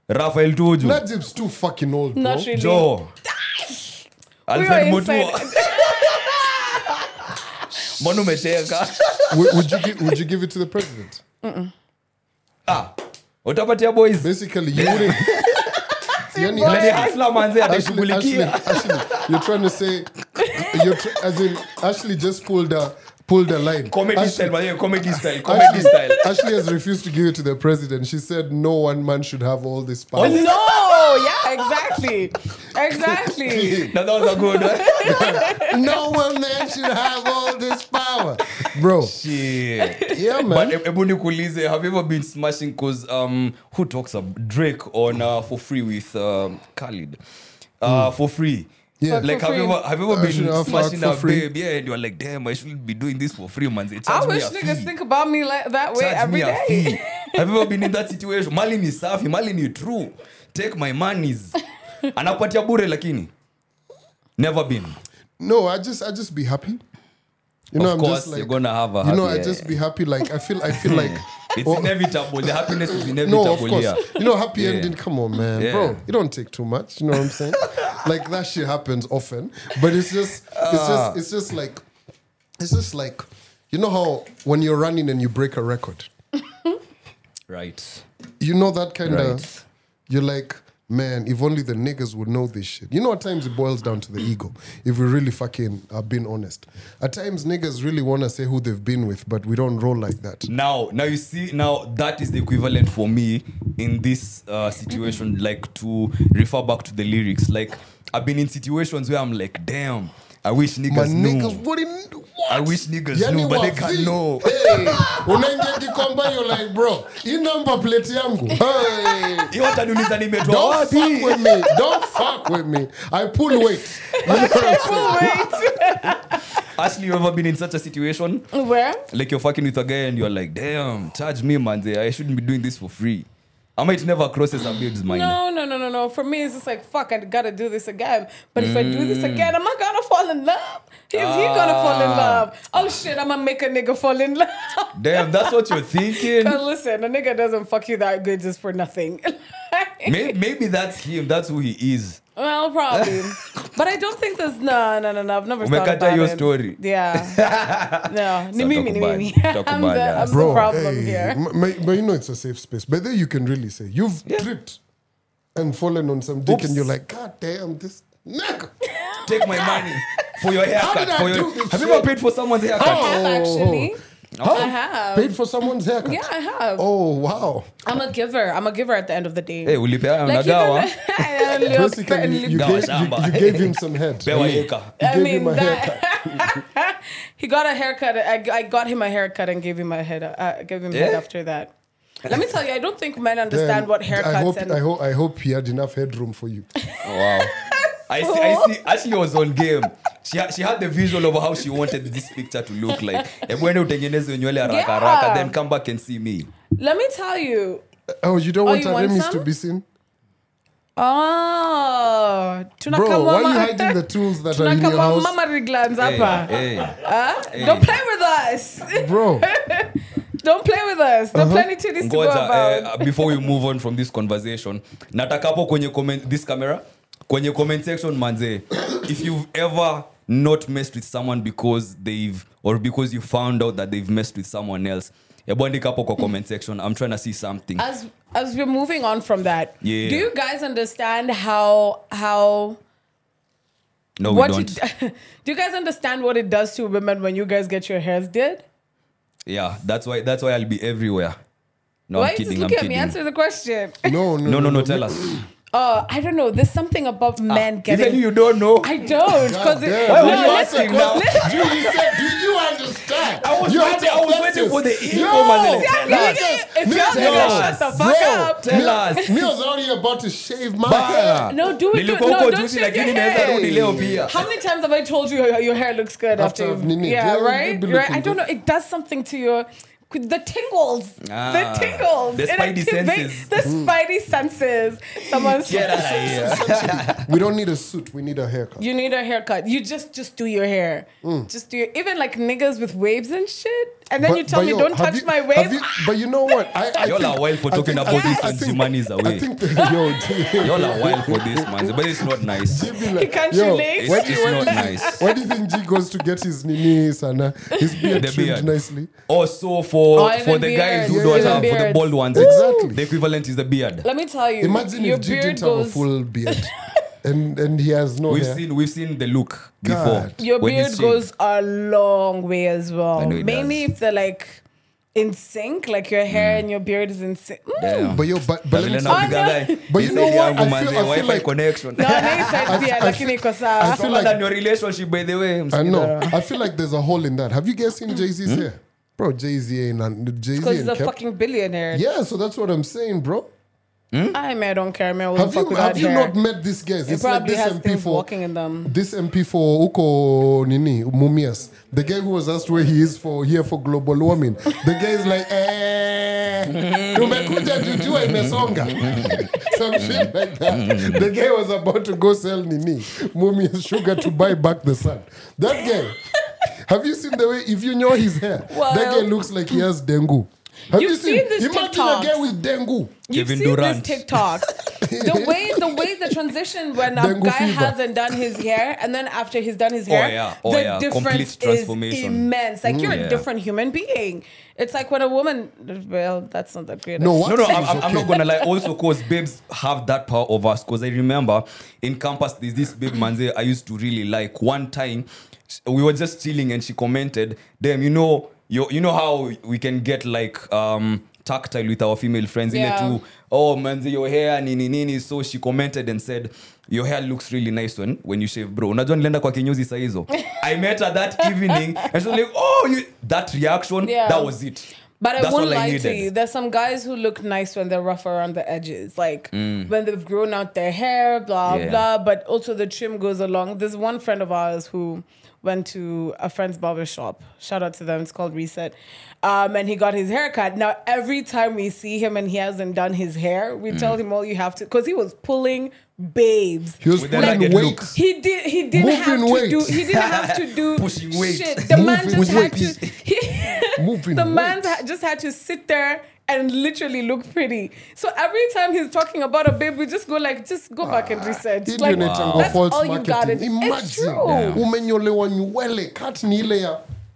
Rafael Tuju. Najib's too fucking old, bro. Not really. Joe. Alfred inside- Mutua. Mbona umeteka? would, would you give, would you give it to the president? Mm-mm. Ah, utapatia boys. Basically, you wouldn't. Yani, Lady Hasla manze Ashley, Ashley, ataishughulikia. Ashley, you're trying to say, you're tr- as in Ashley just pulled a pulled a line. Comedy Ashley, style, manze, comedy style, comedy style. Ashley has refused to give it to the president. She said no one man should have all this power. Oh, no, yeah, exactly. Exactly. Now that was a good one. no one man should have all this power, bro. Shit. Yeah, man. e- ebu nikuulize, have you ever been smashing cause um who talks of Drake on uh, for free with um, Khalid? Uh, for free. Yeah. Like have you ever have you ever I been should smashing for a free. babe? Yeah, and you're like, damn, I shouldn't be doing this for free, man. They I wish a niggas fee. think about me like that way charge every me a day. fee. have you ever been in that situation? Mali ni safi, mali ni true. Take my monies. Anakupatia bure lakini. Never been. No, I just I just be happy. You know, of I'm course, just like you're gonna have a you know, happy- I just be happy. Like I feel I feel like It's Oh. inevitable. The happiness is inevitable No, of course. here. You know, happy Yeah. ending. Come on, man, Yeah. bro. You don't take too much. You know what I'm saying? like that shit happens often, but it's just, it's Ah. just, it's just like, it's just like, you know how when you're running and you break a record, Right. you know that kind of, you're like, man, if only the niggas would know this shit. You know, at times it boils down to the ego. If we really fucking are being honest, at times niggas really want to say who they've been with, but we don't roll like that. now now you see now that is the equivalent for me in this uh, situation like to refer back to the lyrics like i've been in situations where i'm like damn i wish My niggas knew niggas wouldn't. What? I wish niggas Yani knew, but they can't know. Hey, unaingia Gikomba, you're like, bro, hii number plate yangu. Hey, hiyo wataniuliza nimetoa don't fuck with me. Don't fuck with me. I pull weight. I pull weight. Ashley you ever been in such a situation Where? like you're fucking with a guy and you're like damn charge me man i shouldn't be doing this for free i might never crosses a babe's mind No, no, no, no, no. For me, it's just like, fuck, I gotta do this again. But if I do this again, am I gonna fall in love? Is he gonna fall in Ah. love? Oh shit, I'm gonna make a nigga fall in love. damn that's what you're thinking Cause listen, a nigga doesn't fuck you that good just for nothing. maybe, maybe that's him that's who he is well, probably. but I don't think there's no, no, no, no. I've never thought Umekata about hiyo him. story. Yeah. No. Ni mimi, ni Takubali, mimi. I'm the, I'm the problem hey, here. m- m- but you know it's a safe space. But then you can really say, you've tripped and fallen on some dick Oops. and you're like, God damn, this nigga. take my money for your haircut. did I For your, do this have you ever paid for someone's haircut? I have actually. Oh. I have. Paid for someone's haircut. Yeah, I have. Oh, wow. I'm a giver. I'm a giver at the end of the day. Hey, ulipea Like you unagawa. can- Basically, you, Gawa gave, you, you gave him some head. Pewa You eka. I gave mean, him a that- haircut. he got a haircut. I, I got him a haircut and gave him a head. Uh, gave him head after that. Let me tell you, I don't think men understand Damn, what haircuts I hope, and I, hope, I hope he had enough headroom for you. Oh, wow. I see, I see. Ashley was on game. She, she had the visual of how she wanted this picture to look like. Hebu ende utengeneze nywele haraka Yeah. haraka, then come back and see me. Let me tell you. Oh, you don't Oh, want you our to be seen? Oh, Bro, why are you hiding the tools that are in your house? mama reglans Hey, hapa. hey. Huh? Don't play with us. Bro, Don't play with us. There are plenty to go about. eh, before we move on from this conversation natakapo kwenye comment, this camera kwenye comment section manze if you've ever not messed with someone because they've or because you found out that they've messed with someone else hebu andika hapo kwa comment section i'm trying to see something As as we're moving on from that, Yeah. do you guys understand how how No, we don't. it, do you guys understand what it does to women when you guys get your hairs did? yeah, that's why. That's why I'll be everywhere. No, Why I'm are you just kidding. I'm looking at me? Answer the question. No, no, No, no, no. Tell us. Uh, I don't know. There's something about men getting. Even you don't know. I don't because damn. Why no, you listen, asking now? listen. You, you said, do you understand? I was You waiting- I was waiting for the Yo, info, man. Yeah, Tell yeah, us. yeah. If y'all tell niggas us. shut the fuck Bro, up. Tell me, us. Me was already about to shave my Bana. hair. No, do it. Do, no, don't juzi shave your lakini hair. rudi leo pia. How many times have I told you your, your hair looks good After after, I've you? nini- Yeah, yeah, right. Right. I don't know. It does something to your the tingles. Ah, the tingles. the It spidey senses. The spidey senses. Someone's Get out of here. We don't need a suit. We need a haircut. You need a haircut. You just just do your hair. Just do your, even like niggas with waves and shit. And then but, you tell me yo, don't touch you- my wave. you- but you know what? I, I Y'all think, are wild for talking think- about I this I and think- Zimani's I away. think that, yo, Y'all are wild for this, man. But it's not nice. Like, he can't yo, relate. It's, it's not nice. Where do you think G goes to get his nini sana? His beard trimmed beard. nicely. Also, for Oh, for the beard. guys who yeah, don't have for the bald ones, Exactly. The equivalent is the beard. Let me tell you. Imagine if G didn't have a full beard, and and he has no We've hair. seen we've seen the look before. Your when he's beard shaved. goes a long way as well. I know it Mainly does. if they're like in sync, like your hair hmm. and your beard is in sync. Mm. Damn. But yo, but but let me Vile tell Oh, napiga no. But He you know said what? yangu I feel- manze, I feel Wi-Fi like- connection. No, nice idea, I lakini iko sawa. I feel Stronger like- than your relationship, by the way. I know. I feel like there's a hole in that. Have you guys seen hmm? Jay Z's hmm? hair, bro? Jay Z ain't Jay Z Because he's ain't a kept. fucking billionaire. Yeah, so that's what I'm saying, bro. I man, I don't care, man. Have you have you hair. not met these guys? It It's like probably this has MP things for walking in them. this MP for Uko Nini Mumias. The guy who was asked where he is for here for global warming. The guy is like, eh, tumekuja jujua imesonga. Some shit like that. The guy was about to go sell Nini Mumias sugar to buy back the sun. That guy. Have you seen the way if you know his hair? that guy looks like he has dengue. Have You've you seen? seen this Imagine a guy TikToks. with dengue. You've Kevin seen Durant. this TikTok. the way the way the transition when a Dengue guy fever. hasn't done his hair and then after he's done his oh, hair, yeah. Oh, the yeah. difference Complete is transformation. immense. Like mm. you're Yeah. a different human being. It's like when a woman. Well, that's not that great. No, what No, no, I'm, I'm- I'm not gonna lie. Also, cause babes have that power over us. Cause I remember in campus, there's this babe manze I used to really like. One time, sh- we were just chilling and she commented, "Damn, you know, you you know how we can get like um tactile with our female friends in Yeah. it too. Oh manze, your hair nini nini." So she commented and said. Your hair looks really nice when, when you shave bro. Unajua nilienda kwa kinyozi saa hizo. I met her that evening and she was like, "Oh, you that reaction, Yeah. that was it." But I That's won't all I lie to you. There's some guys who look nice when they're rough around the edges, like Mm. when they've grown out their hair, blah Yeah. blah. But also the trim goes along. There's one friend of ours who went to a friend's barber shop. Shout out to them. It's called Reset. Um, and he got his hair cut. Now every time we see him and he hasn't done his hair, we tell Mm. him all you have to because he was pulling babes. He was pulling ragged weight. He did. He didn't Moving have to weight. do. He didn't have to do Pushing weight. Shit. The man just had weight. to. He, the man just had to sit there and literally look pretty. So every time he's talking about a babe, we just go like, just go back and research. Hii Like, inaitangwa that's all you got. It. It's true. umenyolewa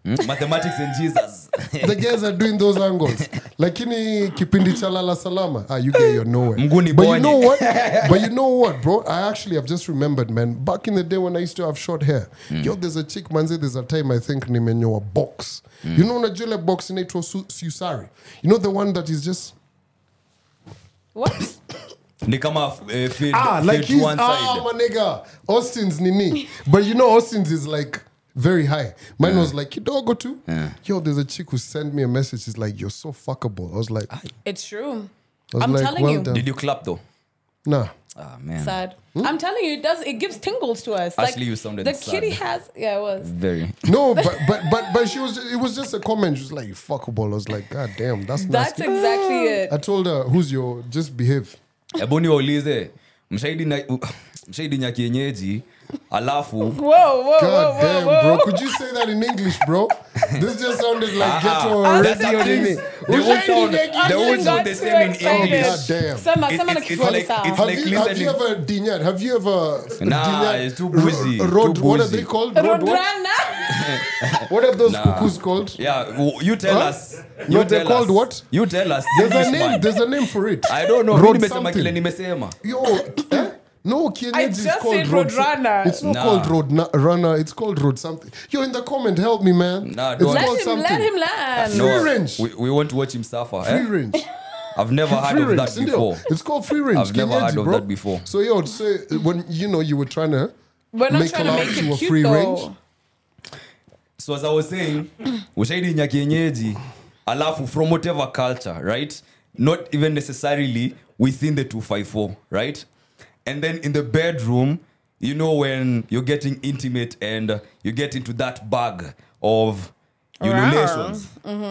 ya Mathematics and Jesus. the guys are doing those angles. Lakini kipindi cha lala salama ah, you get your nowhere. Mguni but you bonye. know what? But you know what bro? I actually have just remembered man. Back in the day when i used to have short hair yo there's a chick manze there's a time i think nimenyoa box. You know unajua ile box inaitwa su- susari? You know the one that is just What? ni kama uh, fade, ah like he's one ah side. my nigga. Austin's nini? But you know austin's is like very high mine was like kidogo too yo there's a chick who sent me a message she's like you're so fuckable i was like It's true. I was I'm like, telling well you. done. did you clap though nah ah man Sad. I'm telling you, it does. It gives tingles to us. Actually, you sounded the sad. kitty has. Yeah, it was. very No, but but but but she was. It was just a comment. She was like, "Fuckable." I was like, "God damn, that's That's nasty." exactly it. I told her, "Who's your? Just behave." hebu niwaulize mshahidi na mshahidi nya kienyeji alafu Whoa, whoa, whoa, God whoa, damn, whoa. bro. Could you say that in English, bro? This just sounded like ghetto That's they won't sound they won't sound the same in. English. God damn. Sema, It- sema na it's- it's Kiswahili like- sawa. it's Have, like you, have you listening- ever dinyat? Have you ever Nah, it's too boozy, R- road, too what are they called? Road what? Rodrana. What are those Nah. cuckoos called? Yeah, w- you tell Huh? us. You they're tell called us. what? You tell us. There's a English name. man. There's a name for it. I don't know. Road Mimi nimesema something. kile nimesema. Yo, eh? No, kienyeji is just called said road. Roadrunner. It's not Nah. called road na- runner. It's called road something. Yo, in the comment, help me, man. Nah, it's don't. Let called him, let him learn. Free range. We, we want to watch him suffer. Free Eh? range. I've never heard free of range. that sindio? before. It's called free range. I've never heard of bro. that before. So yo, say when you know you were trying to We're not make trying to love make to it a cute free though. range. So as I was saying, ushaidi nya kienyeji, alafu from whatever culture, right? Not even necessarily within the 254, right? And then in the bedroom, you know when you're getting intimate and uh, you get into that bag of ululations,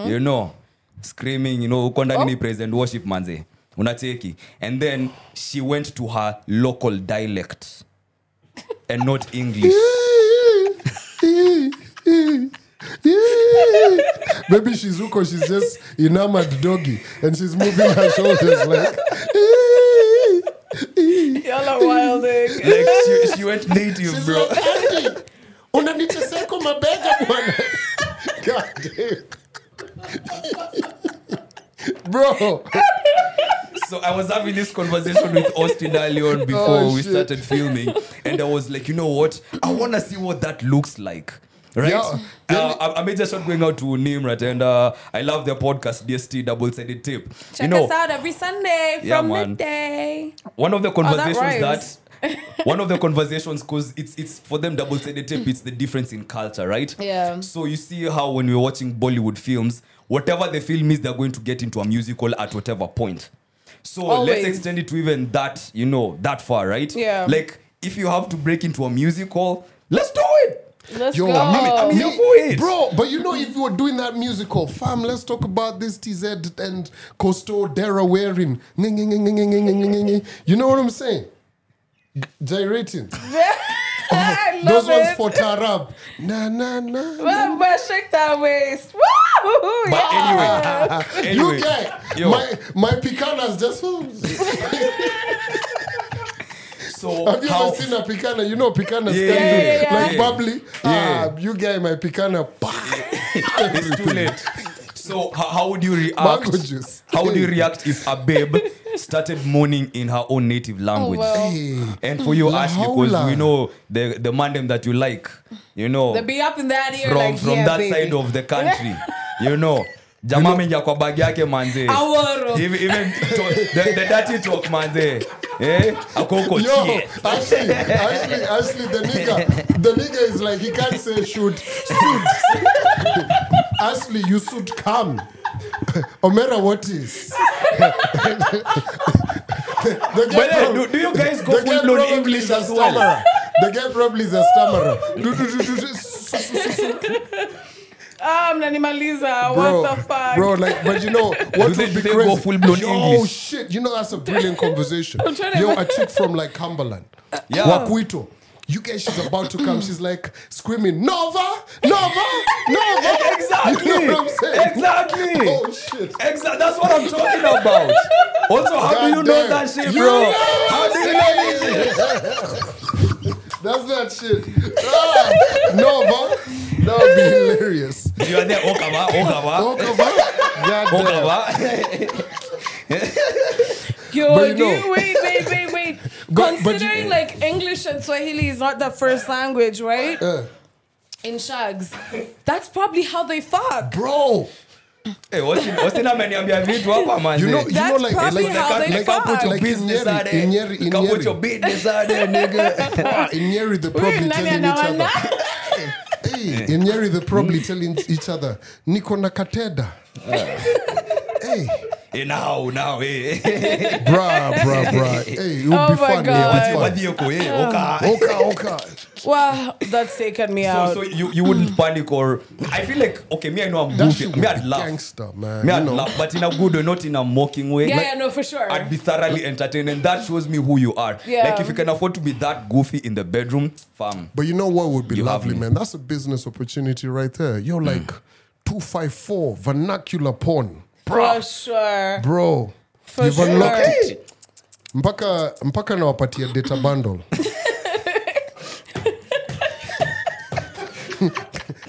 you know, screaming, you know, uko ndani ni praise and worship manze. Unacheki. And then she went to her local dialect and not English. Maybe she's Shizuko, she's just enamored doggy and she's moving her shoulders like. Y'all are wilding. Eh? like she, she went native, She's bro. like, "Auntie, unaniteseka mabega bwana. God damn. Bro, So I was having this conversation with Austin earlier on before Oh, we shit. started filming, and I was like, you know what? I want to see what that looks like. Right? Yeah. Uh, I, I made just shot going out to Nimrat, and uh, I love their podcast, DST Double Sided Tape. Check you know, us out every Sunday Yeah, from man. midday. one of the conversations rhymes. that one of the conversations because it's it's for them double sided tape it's the difference in culture right Yeah. so you see how when we're watching bollywood films whatever the film is they're going to get into a musical at whatever point so let's extend it to even that you know that far right Yeah. like if you have to break into a musical let's do it Let's yo, go. I mean, I mean, Here for bro, but you know, if you were doing that musical, fam, let's talk about this TZ and Costo Dara wearing. You know what I'm saying? G- Gyrating. I love Those ones it. for Tarab. Na na na. Well, well, shake that waist. Woo! but yeah. anyway anyway You guy, yo, my my picanas just. so Have you how ever seen a picana? You know picana Yeah, yeah, yeah, yeah. like Yeah. bubbly. Yeah. Uh, you guy, my picana. it's too late. So how, how would you react? Mango juice. How would you react if a babe started mourning in her own native language? well. Hey. And for you, ask Ashley, because we know the the mandem that you like, you know, They be up in that ear from like, from yeah, that baby. side of the country, you know. Jamaa ameingia kwa bag yake manze. Aworo. Even, even to, the, the dirty talk manze. Eh? Ako Yo. Ashley, Ashley, Ashley, the nigga, the nigga is like he can't say shoot, shoot. Ashley, you should come. Omera, what is? the But then, do, do you guys go full blown probably English is a as well? The guy probably is a stammerer. Ah, mnanimaliza. Bro, What the fuck? bro, like, but you know what Do would they- be do they crazy? go full-blown Yo, English? shit! You know that's a brilliant conversation. I'm trying to Yo, a imagine. chick from like Cumberland, Yeah. Wakuito. You guys, she's about to come. She's like screaming, Nova, Nova, Nova. Exactly. You know what I'm saying? Exactly. Oh shit. Exactly. That's what I'm talking about. Also, how do you God know damn. that shit, You bro? know how do you know this shit? That's that shit. Ah, Nova. That would be hilarious. You are there. God damn. Okava. Yo, But you do know- you wait, wait, wait, wait. But- but you- Considering like English and Swahili is not the first language, right? Uh, In shags, that's probably how they fuck. bro, Hey, Austin, Austin ameniambia vitu hapa manze. you know, you know, That's like, probably like, how they like, fuck. like like business in Nyeri, there. in Nyeri, in Come put your Nyeri. business there, nigga. Ah, in Nyeri, they're probably Nani telling each anawana? Hey, in Nyeri, they're probably telling each other, Niko na kateda. Hey, Hey, now, now, eh, eh, eh. bruh, bruh, bruh. Hey, it would Oh be my fun. God. It would What be do you call it? Um, oka. fun. Okay, okay. Wow, that's taken me So, out. so you, you wouldn't hmm. panic or I feel like okay, me I know I'm That goofy. shit Me I'd laugh. gangster, man. Me I'd know. laugh, but in a good way, not in a mocking way. yeah, Like, yeah, no, for sure. I'd be thoroughly entertained, and that shows me who you are. Yeah. Like if you can afford to be that goofy in the bedroom, fam. But you know what would be lovely, man? That's a business opportunity right there. You're hmm. like 254 vernacular porn. For sure. bro For you've sure. unlocked it mpaka mpaka nawapatia data bundle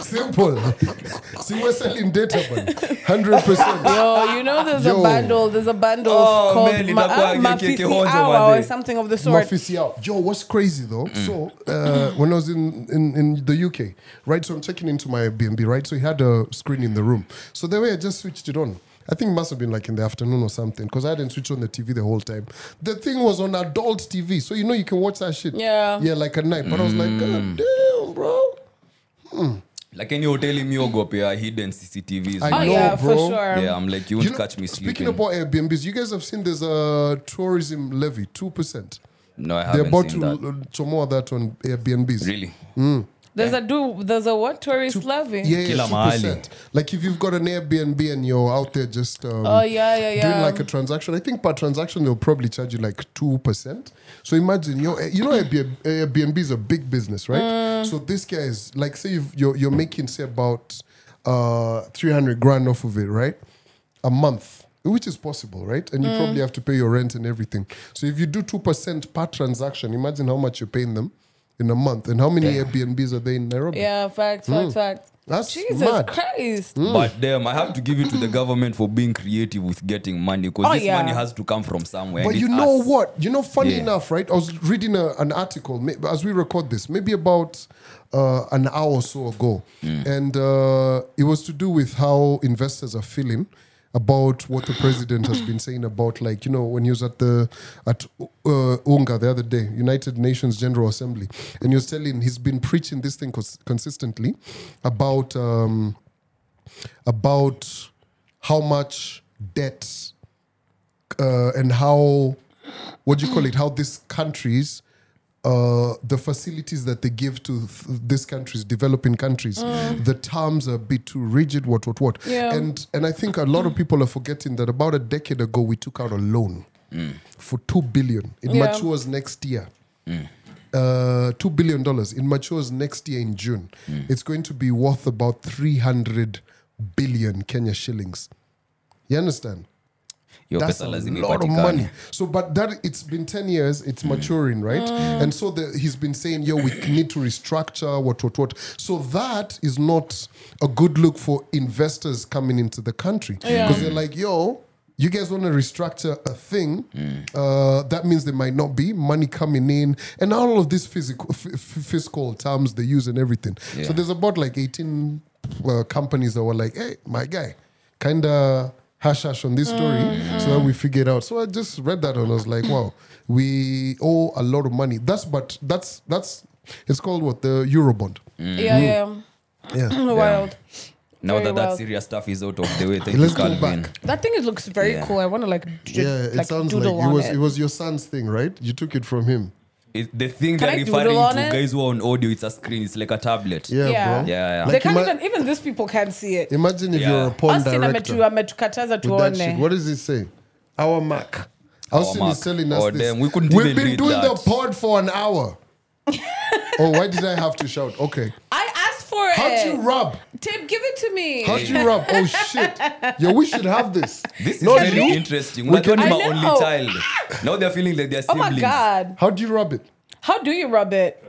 simple see we're selling data bundle 100% Yo, you know there's Yo. a bundle. There's a bundle Oh, called man, Ma- itakuwa ke- ke- Mafisi Hour or something of the sort. Mafisi out. Yo, what's crazy though? So uh, when I was in, in in the UK, right? So I'm checking into my Airbnb, right? So he had a screen in the room. So the way I just switched it on. I think it must have been like in the afternoon or something because I hadn't switch on the TV the whole time. The thing was on adult TV, so you know you can watch that shit. Yeah. Yeah, like at night. But I was like, God damn, bro. lakini hoteli miogopea hidden cctvs I Oh know, yeah, for bro. sure. yeah i'm like you won't You know, catch me speaking sleeping about Airbnbs, you guys have seen there's a tourism levy, two percent. no i They're haven't about seen to that uh, promote that on Airbnbs. really There's a do. There's a what tourist levy. Yeah, yeah, Kila two mahali. percent. Like if you've got an Airbnb and you're out there just um, Oh yeah, yeah, yeah. doing like a transaction, I think per transaction they'll probably charge you like two percent. So imagine you you know Airbnb, Airbnb is a big business, right? Mm. So this guy is like say you've, you're you're making say about uh three hundred grand off of it, right? A month. Which is possible, right? And you Mm. probably have to pay your rent and everything. So if you do two percent per transaction, imagine how much you're paying them in a month, and how many Airbnbs are there in Nairobi? yeah, fact, facts, fact. That's Jesus mad. Christ. But damn, I have to give it to the government for being creative with getting money because Oh, this yeah. money has to come from somewhere. But you know us. what? You know, funny Yeah. enough, right? I was reading a, an article as we record this, maybe about uh, an hour or so ago, and uh, it was to do with how investors are feeling about what the president has been saying about, like you know, when he was at the at uh, UNGA the other day, United Nations General Assembly, and he was telling he's been preaching this thing cons- consistently about. Um, about how much debt uh, and how what do you call it how these countries uh, the facilities that they give to th- these countries developing countries the terms are a bit too rigid what what what Yeah. and and i think a lot of people are forgetting that about a decade ago we took out a loan for 2 billion it Yeah. matures next year uh, two billion dollars. It matures next year in June. It's going to be worth about three hundred billion Kenya shillings. You understand? Hiyo That's pesa a lazima lot of ipatikane. money. So, but that it's been ten years. It's maturing, right? And so the, he's been saying, "Yo, we need to restructure what, what, what." So that is not a good look for investors coming into the country because they're like, "Yo." You guys want to restructure a thing? Uh, that means there might not be money coming in, and all of these physical, f- f- fiscal terms they use and everything. So there's about like 18 uh, companies that were like, "Hey, my guy, kind of hash hash on this story mm. so that we figure it out. So I just read that and I was like, wow, we owe a lot of money. That's but that's that's it's called what the Eurobond. Mm. Yeah, yeah. Mm. Yeah. Wild. Now Very that that serious stuff is out of the way, thank Let's you, go back. That thing it looks very Yeah. cool. I want to like, d- Yeah, it like sounds like it was it. it was your son's thing, right? You took it from him. It, the thing Can they're I doodle referring on to, it? guys who are on audio, it's a screen. It's like a tablet. Yeah, Yeah. bro. Yeah, yeah. they can't ima- even even these people can't see it. Imagine if Yeah. you're a porn Austin director ametu- ametukataza with that shit. tuone. What does it say? Our Mac. Austin Mac. is telling us Oh, this. damn, we couldn't We've even been read doing the that. pod for an hour. oh, why did I have to shout? Okay. I asked for it. How'd you rub? Tim, give it to me. How'd you rub? Oh shit. Yeah, we should have this. This is No, very you- interesting. we We're can- my only child. Now they're feeling like they're still. Oh my god. How do you rub it? How do you rub it?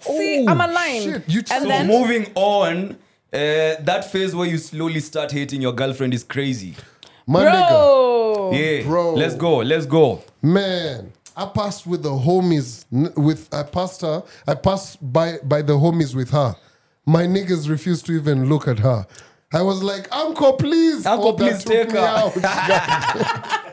See, Oh, I'm aligned. shit. You and so So then moving on, uh, that phase where you slowly start hating your girlfriend is crazy. My nigga. bro. Yeah, Bro. Let's go. Let's go. Man, I passed with the homies with I passed her. I passed by by the homies with her. My niggas refused to even look at her. I was like, Uncle, please. Uncle, Oh, please take me her. out.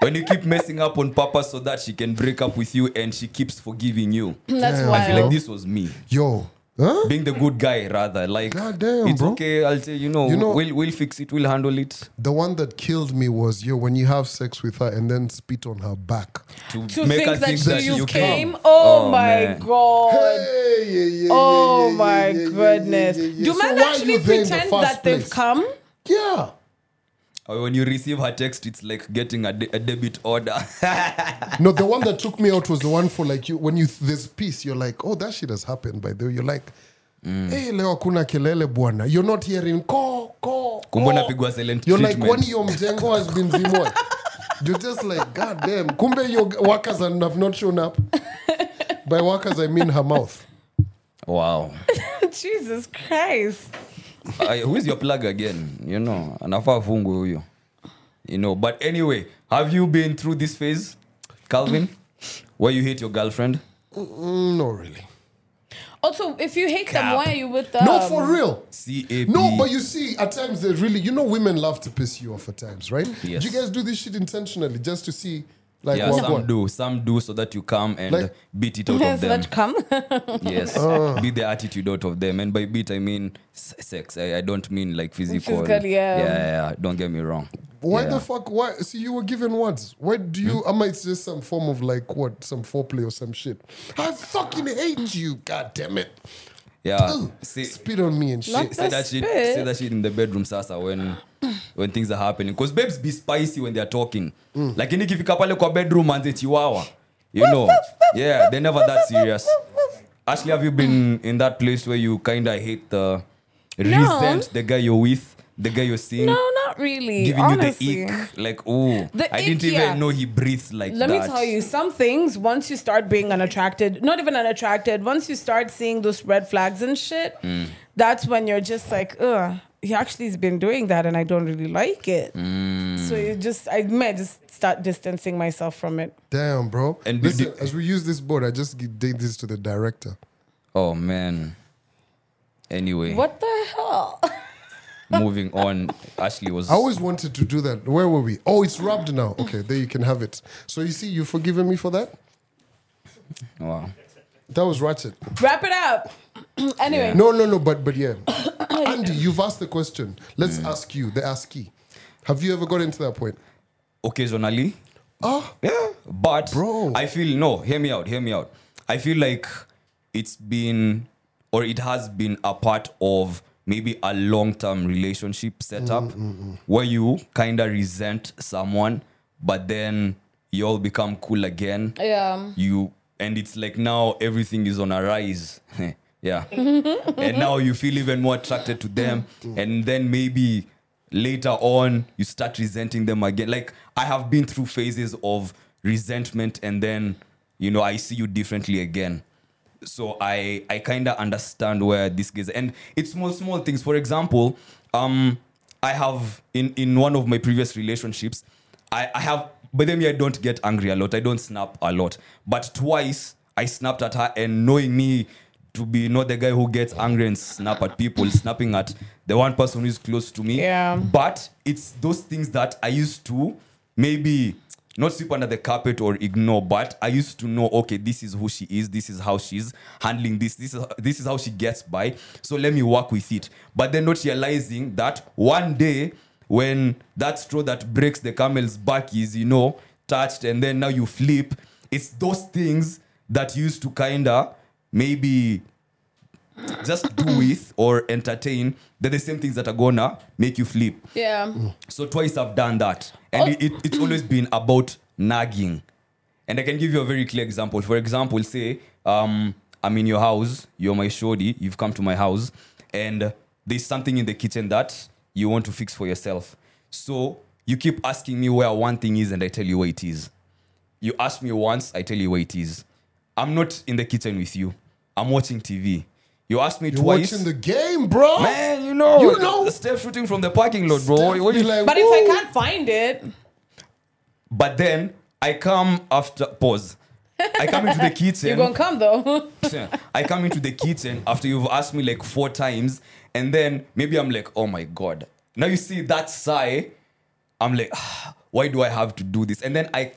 When you keep messing up on purpose so that she can break up with you and she keeps forgiving you. That's Damn. why. I feel like this was me. Yo, huh? Being the good guy, rather. Like, God damn, it's bro. okay. I'll say, you know, You know- we'll, we'll fix it. We'll handle it. The one that killed me was yo when you have sex with her and then spit on her back. To, to make her think that, that you, you came. came. Oh, Oh, my man. god. Hey, yeah, yeah, Oh yeah, yeah, my yeah, yeah, goodness. yeah, yeah, yeah. Do So men why are actually you there in the pretend first that they've place? come? Yeah. Or when you receive her text, it's like getting a, de- a debit order. No, the one that took me out was the one for like you when you this piece, You're like, oh, that shit has happened. By the way, you're like, hey, leo kuna kelele bwana you're not hearing ko ko Kumbe napigwa silent you're like treatment. kwani your mjengo has been zimwa you're just like god damn kumbe your workers have not shown up by workers i mean her mouth wow Jesus Christ. I, who is your plug again? You know anafaa fungwe huyo. You know but anyway have you been through this phase calvin? Where you hate your girlfriend? Mm, no really. Also, if you hate them, why are you with them? no for real. Cap No, but you see, at times they really, you know, women love to piss you off at times, right? Yes. Do you guys do this shit intentionally just to see, like, yeah what, some what? do some do so that you come and Like- beat it out of so them that come. yes Uh. beat the attitude out of them and by beat i mean sex i, I don't mean like physical Physical, yeah. yeah, yeah don't get me wrong Why Yeah. the fuck? Why? See, you were given words. Why do you? Am I might just some form of like what, some foreplay or some shit. I fucking hate you. God damn it. yeah Ugh. see, Spit on me and shit. Not say that shit spit. say that shit in the bedroom sasa when when things are happening because babes be spicy when they're talking Mm. lakini ikifika pale kwa bedroom anze chiwawa you know yeah they're never that serious Ashley have you been in that place where you kind of hate the resent the guy you're with the guy you're seeing no, not really. giving honestly. you the ick like oh The I didn't even yeah. know he breathes like Let that me tell you, some things, once you start being unattracted, not even unattracted, once you start seeing those red flags and shit, Mm. that's when you're just like, ugh, he actually has been doing that and I don't really like it. Mm. So you just, I may just start distancing myself from it. Damn, bro. And did Listen, you- as we use this board, I just gi- did this to the director. oh man anyway What the hell? moving on Ashley was I always wanted to do that. Where were we? Oh, it's rubbed now. Okay, there you can have it. So you see, you've forgiven me for that. wow That was ratchet. Wrap it up. anyway, No, no, no. But but yeah, Andy, you've asked the question. Let's mm. ask you, the askee. Have you ever got into that point? occasionally Oh, Yeah, but Bro. I feel no. Hear me out. Hear me out. I feel like it's been or it has been a part of maybe a long-term relationship setup mm, mm, where you kind of resent someone, but then you all become cool again. yeah. You and it's like now everything is on a rise. yeah, and now you feel even more attracted to them, and then maybe later on you start resenting them again. Like i have been through phases of resentment and then you know i see you differently again. So i i kind of understand where this goes. And it's small small things. For example um i have in in one of my previous relationships i i have but then i don't get angry a lot. I don't snap a lot. But twice i snapped at her and knowing me to be not the guy who gets angry and snap at people snapping at the one person who is close to me. Yeah. but it's those things that i used to maybe not sweep under the carpet or ignore but i used to know okay this is who she is this is how she's handling this this is this is how she gets by. So let me work with it. But then not realizing that one day when that straw that breaks the camel's back is you know touched and then now you flip it's those things that used to kind of maybe just do with or entertain they're the same things that are gonna make you flip Yeah. so twice I've done that, and it, it, it's always been about nagging. And I can give you a very clear example. For example, say um, I'm in your house, you're my shoddy, you've come to my house, and there's something in the kitchen that you want to fix for yourself. So you keep asking me where one thing is, and I tell you where it is. You ask me once, I tell you where it is. I'm not in the kitchen with you. I'm watching TV. You ask me you're twice. watching the game, bro. Man, you know, You know. Steph shooting from the parking lot, bro. Steph What you- like, But if I can't find it, But then I come after pause. I come into the kitchen. you're gonna come though. I come into the kitchen after you've asked me like four times, and then maybe I'm like, oh my god. Now you see that sigh. I'm like, ah, why do I have to do this? And then I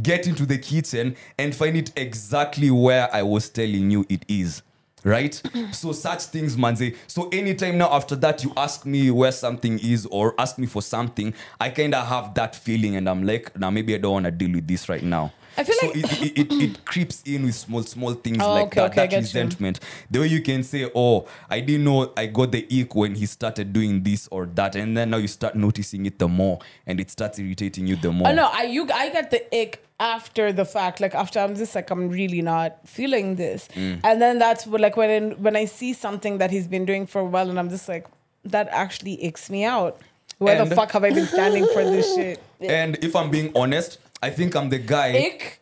get into the kitchen and find it exactly where I was telling you it is. Right? so such things, manze. So anytime now after that you ask me where something is or ask me for something, I kind of have that feeling and I'm like, now maybe I don't want to deal with this right now. I feel so like- it, it, it, it creeps in with small small things Oh, like okay, that, okay, that get you. resentment. The way you can say, "Oh, I didn't know I got the ick when he started doing this or that," and then now you start noticing it the more, and it starts irritating you the more. Oh no, I you I get the ick after the fact, like after I'm just like I'm really not feeling this, Mm. and then that's what, like when when I see something that he's been doing for a while, and I'm just like that actually icks me out. Where And- the fuck have I been standing for this shit? And if I'm being honest, I think I'm the guy. Ick.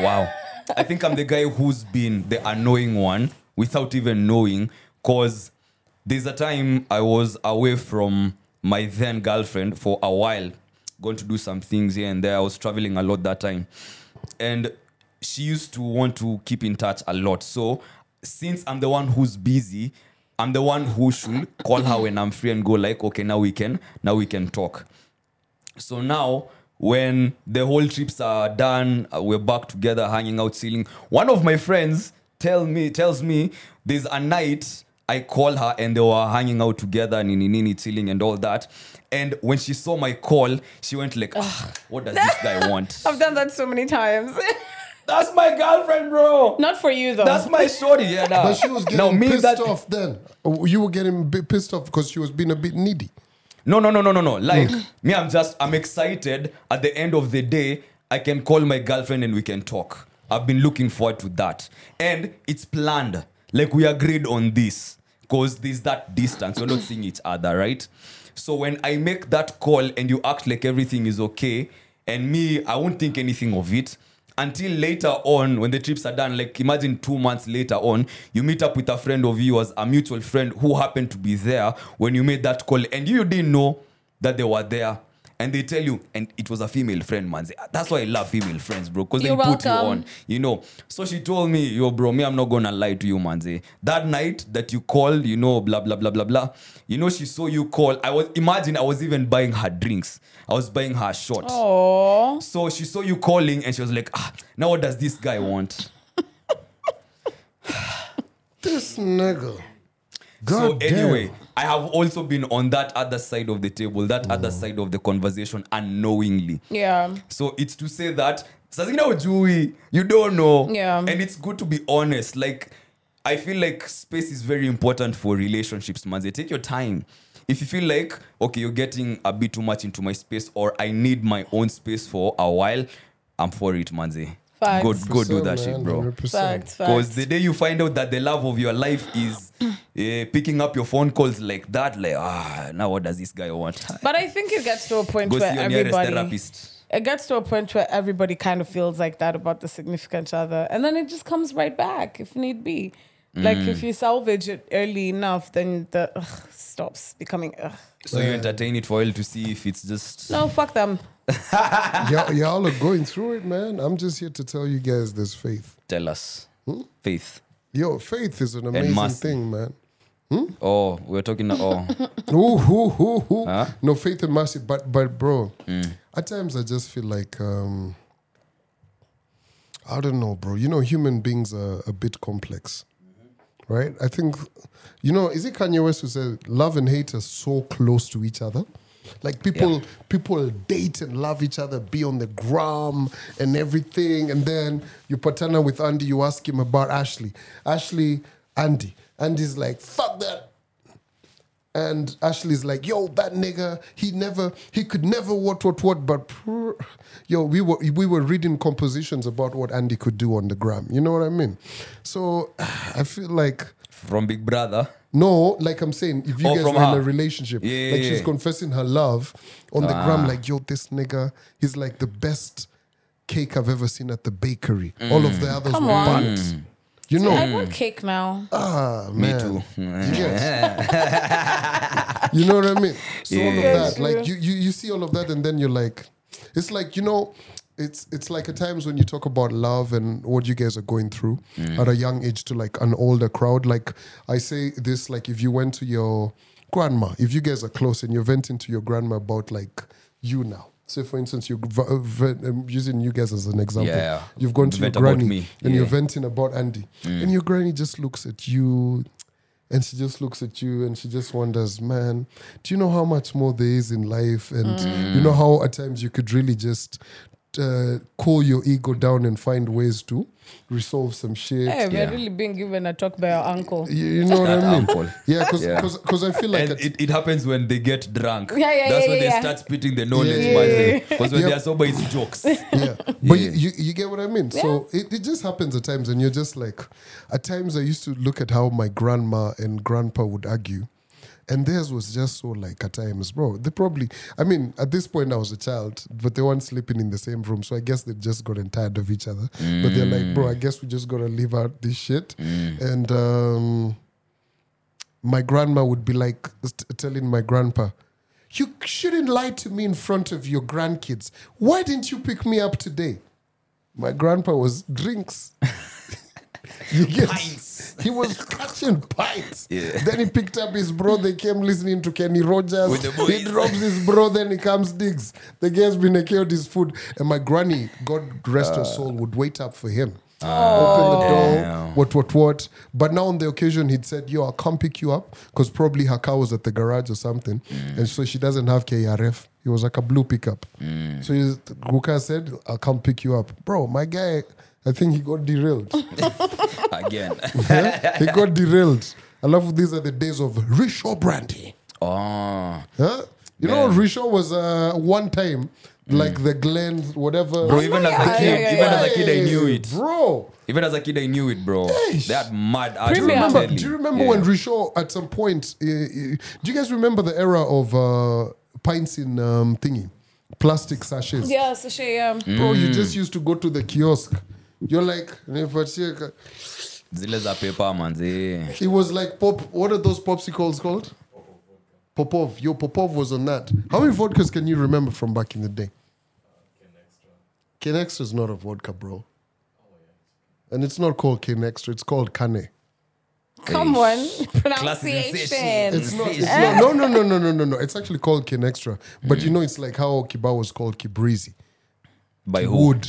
Wow. I think I'm the guy who's been the annoying one without even knowing. Cause there's a time I was away from my then girlfriend for a while, going to do some things here and there. I was traveling a lot that time. And she used to want to keep in touch a lot. So since I'm the one who's busy, I'm the one who should call her when I'm free and go like, okay, now we can, now we can talk. So now, when the whole trips are done, uh, we're back together, hanging out, chilling. One of my friends tell me tells me there's a night I call her and they were hanging out together, nini nini, chilling and all that. And when she saw my call, she went like, "Ah, "What does this guy want?" I've done that so many times. That's my girlfriend, bro. Not for you though. That's my shorty. Yeah, nah. But she was getting now, me pissed that, off then. You were getting bi- pissed off because she was being a bit needy. No, no, no, no, no, no. Like me, I'm just I'm excited. At the end of the day, I can call my girlfriend and we can talk. I've been looking forward to that, and it's planned. Like we agreed on this because there's that distance. We're not seeing each other, right? So when I make that call and you act like everything is okay, and me, I won't think anything of it until later on when the trips are done like imagine two months later on you meet up with a friend of yours a mutual friend who happened to be there when you made that call and you didn't know that they were there and they tell you and it was a female friend man that's why i love female friends bro because they You're put you welcome. on you know so she told me yo bro me i'm not gonna lie to you manze that night that you called you know blah blah blah blah blah you know she saw you call i was imagine i was even buying her drinks i was buying her shot Oh, so she saw you calling and she was like, ah, now what does this guy want? This nigga. so God anyway, damn. I have also been on that other side of the table, that other mm. side of the conversation unknowingly. yeah. So it's to say that sazina ujui, you don't know. Yeah. And it's good to be honest. Like I feel like space is very important for relationships, man. They Take your time. If you feel like okay, you're getting a bit too much into my space, or I need my own space for a while, I'm for it, manze. Facts. Go go do that 100%, shit, bro. Facts, Because facts. the day you find out that the love of your life is uh, picking up your phone calls like that, like ah, now what does this guy want? But I think it gets to a point Go see where your nearest everybody therapist. it gets to a point where everybody kind of feels like that about the significant other, and then it just comes right back if need be. Like Mm. if you salvage it early enough, then the ugh, stops becoming ugh. So you entertain it for a while to see if it's just No, fuck them. y'all, y'all are going through it, man. I'm just here to tell you guys there's faith. tell us faith. Yo, faith is an amazing mercy. thing, man. Oh, we're talking. Oh, Ooh, ooh, ooh, ooh. Huh? No faith and mercy, but but bro, at times I just feel like um I don't know, bro. You know, human beings are a bit complex, right? I think, you know, is it Kanye West who said love and hate are so close to each other? Like people, people date and love each other, be on the gram and everything, and then you partner with Andy. You ask him about Ashley, Ashley, Andy. Andy's like, fuck that and Ashley's like, "Yo, that nigga, he never, he could never what, what, what." But pr- yo, we were we were reading compositions about what Andy could do on the gram. You know what I mean? So I feel like from Big Brother. no, like I'm saying, if you Oh, guys are were in a relationship, Yeah, like yeah, she's yeah. confessing her love on the gram, Ah. like, "Yo, this nigga, he's like the best cake I've ever seen at the bakery. All of the others Come were on. burnt." You know, I want cake now. ah, Me man. too. Yes. you know what I mean? So all of that, like you, you, you see all of that, and then you're like, it's like you know, it's it's like at times when you talk about love and what you guys are going through at a young age to like an older crowd. Like I say this, like if you went to your grandma, if you guys are close and you're venting to your grandma about like you now. Say for instance, uh, v- um, using you guys as an example. Yeah. You've gone to your Vent about granny and you're venting about Andy, and your granny just looks at you and she just looks at you and she just wonders, man, do you know how much more there is in life? And you know how at times you could really just uh, cool your ego down and find ways to resolve some shit. Hey, we're Yeah. really being given a talk by our uncle. You, you know what I mean? uncle. Yeah, because Yeah. because I feel like and it, it happens when they get drunk. Yeah, yeah, That's yeah, when they yeah. start spitting the knowledge, Yeah, man. yeah, Because when Yeah. they are sober, it's jokes. yeah but Yeah. You, you you get what i mean so it, it just happens at times and you're just like at times i used to look at how my grandma and grandpa would argue and theirs was just so like at times bro they probably i mean at this point i was a child but they weren't sleeping in the same room so i guess they've just gotten tired of each other but they're like bro i guess we just gotta leave out this shit and um my grandma would be like telling my grandpa, You shouldn't lie to me in front of your grandkids. Why didn't you pick me up today? My grandpa was drinks. you get, Pints. He was catching pints. Yeah. Then he picked up his bro. They came listening to Kenny Rogers. With the he drops his bro. Then he comes digs. The guy's been killed his food. And my granny, God rest her uh. soul, would wait up for him. Ah, Open the door, Damn. what, what, what. But now on the occasion, he'd said, Yo, I'll come pick you up because probably her car was at the garage or something. Mm. And so she doesn't have KRF. It was like a blue pickup. Mm. So he's, Guka said, I'll come pick you up. Bro, my guy, I think he got derailed. Again. Yeah? he got derailed. I love these are the days of Richot Brandy. oh. Huh? You know, Richot was uh, one time like the Glen, whatever. Bro, even as a kid, yeah, yeah, even yeah. as a kid, I knew it. Bro. Even as a kid, I knew it, bro. That mad art. Do you Premium. remember, do you remember Yeah. when Richot at some point, uh, uh, do you guys remember the era of uh, pints in um, thingy? Plastic sachets. Yeah, so she, um, Bro, you just used to go to the kiosk. You're like, "Nipatie- Zile za paper, manze. it was like pop. What are those popsicles called? Popov. Yo, Popov was on that. How many vodkas can you remember from back in the day? Ken Extra is not a vodka, bro. And it's not called Ken Extra. It's called Kane. come on, pronunciation. It's not, it's not. No, no, no, no, no, no, no. It's actually called Ken Extra. But Mm. you know, it's like how Kibao was called Kibrizi. By who? Wood.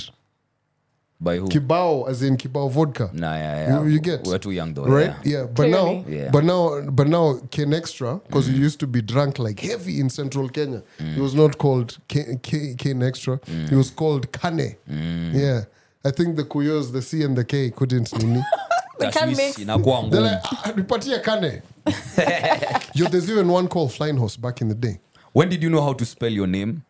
By who? Kibao, as in Kibao vodka. Nah, yeah, yeah. You, you get We're too young though. right? Yeah. Yeah, but now, Yeah. but now, but now, Ken Extra because you used to be drunk like heavy in Central Kenya. It was not called Ken, Ken, Ken Extra. It was called Kane. Yeah, I think the Kuyos, the C and the K couldn't. Inakuwa like, "Ah, Kane. Yo, there's even one called Flying Horse back in the day. When did you know how to spell your name?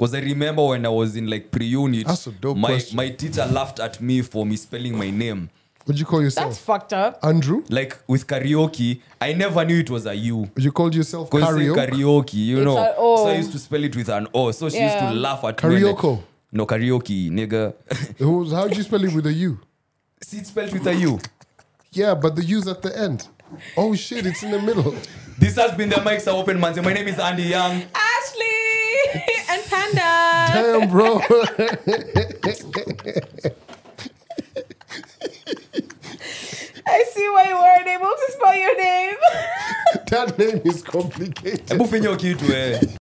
Because I remember when I was in like pre-unit, That's a dope my, question. my teacher laughed at me for misspelling my name. What'd you call yourself? That's fucked up. Andrew? Like with karaoke, I never knew it was a U. You called yourself Because Karaoke? karaoke, you It's know. a O. So I used to spell it with an O. So she used to laugh at me. like, Karaoke. no, karaoke, nigga. Who's- How'd you spell it with a U? See, it's spelled with a U. Yeah, but the U's at the end. Oh shit, it's in the middle. This has been the mics are open, man. My name is Andy Young. Ashley and Panda. Damn, bro. I see why you weren't able to spell your name. that name is complicated. Hebu finya kitu eh.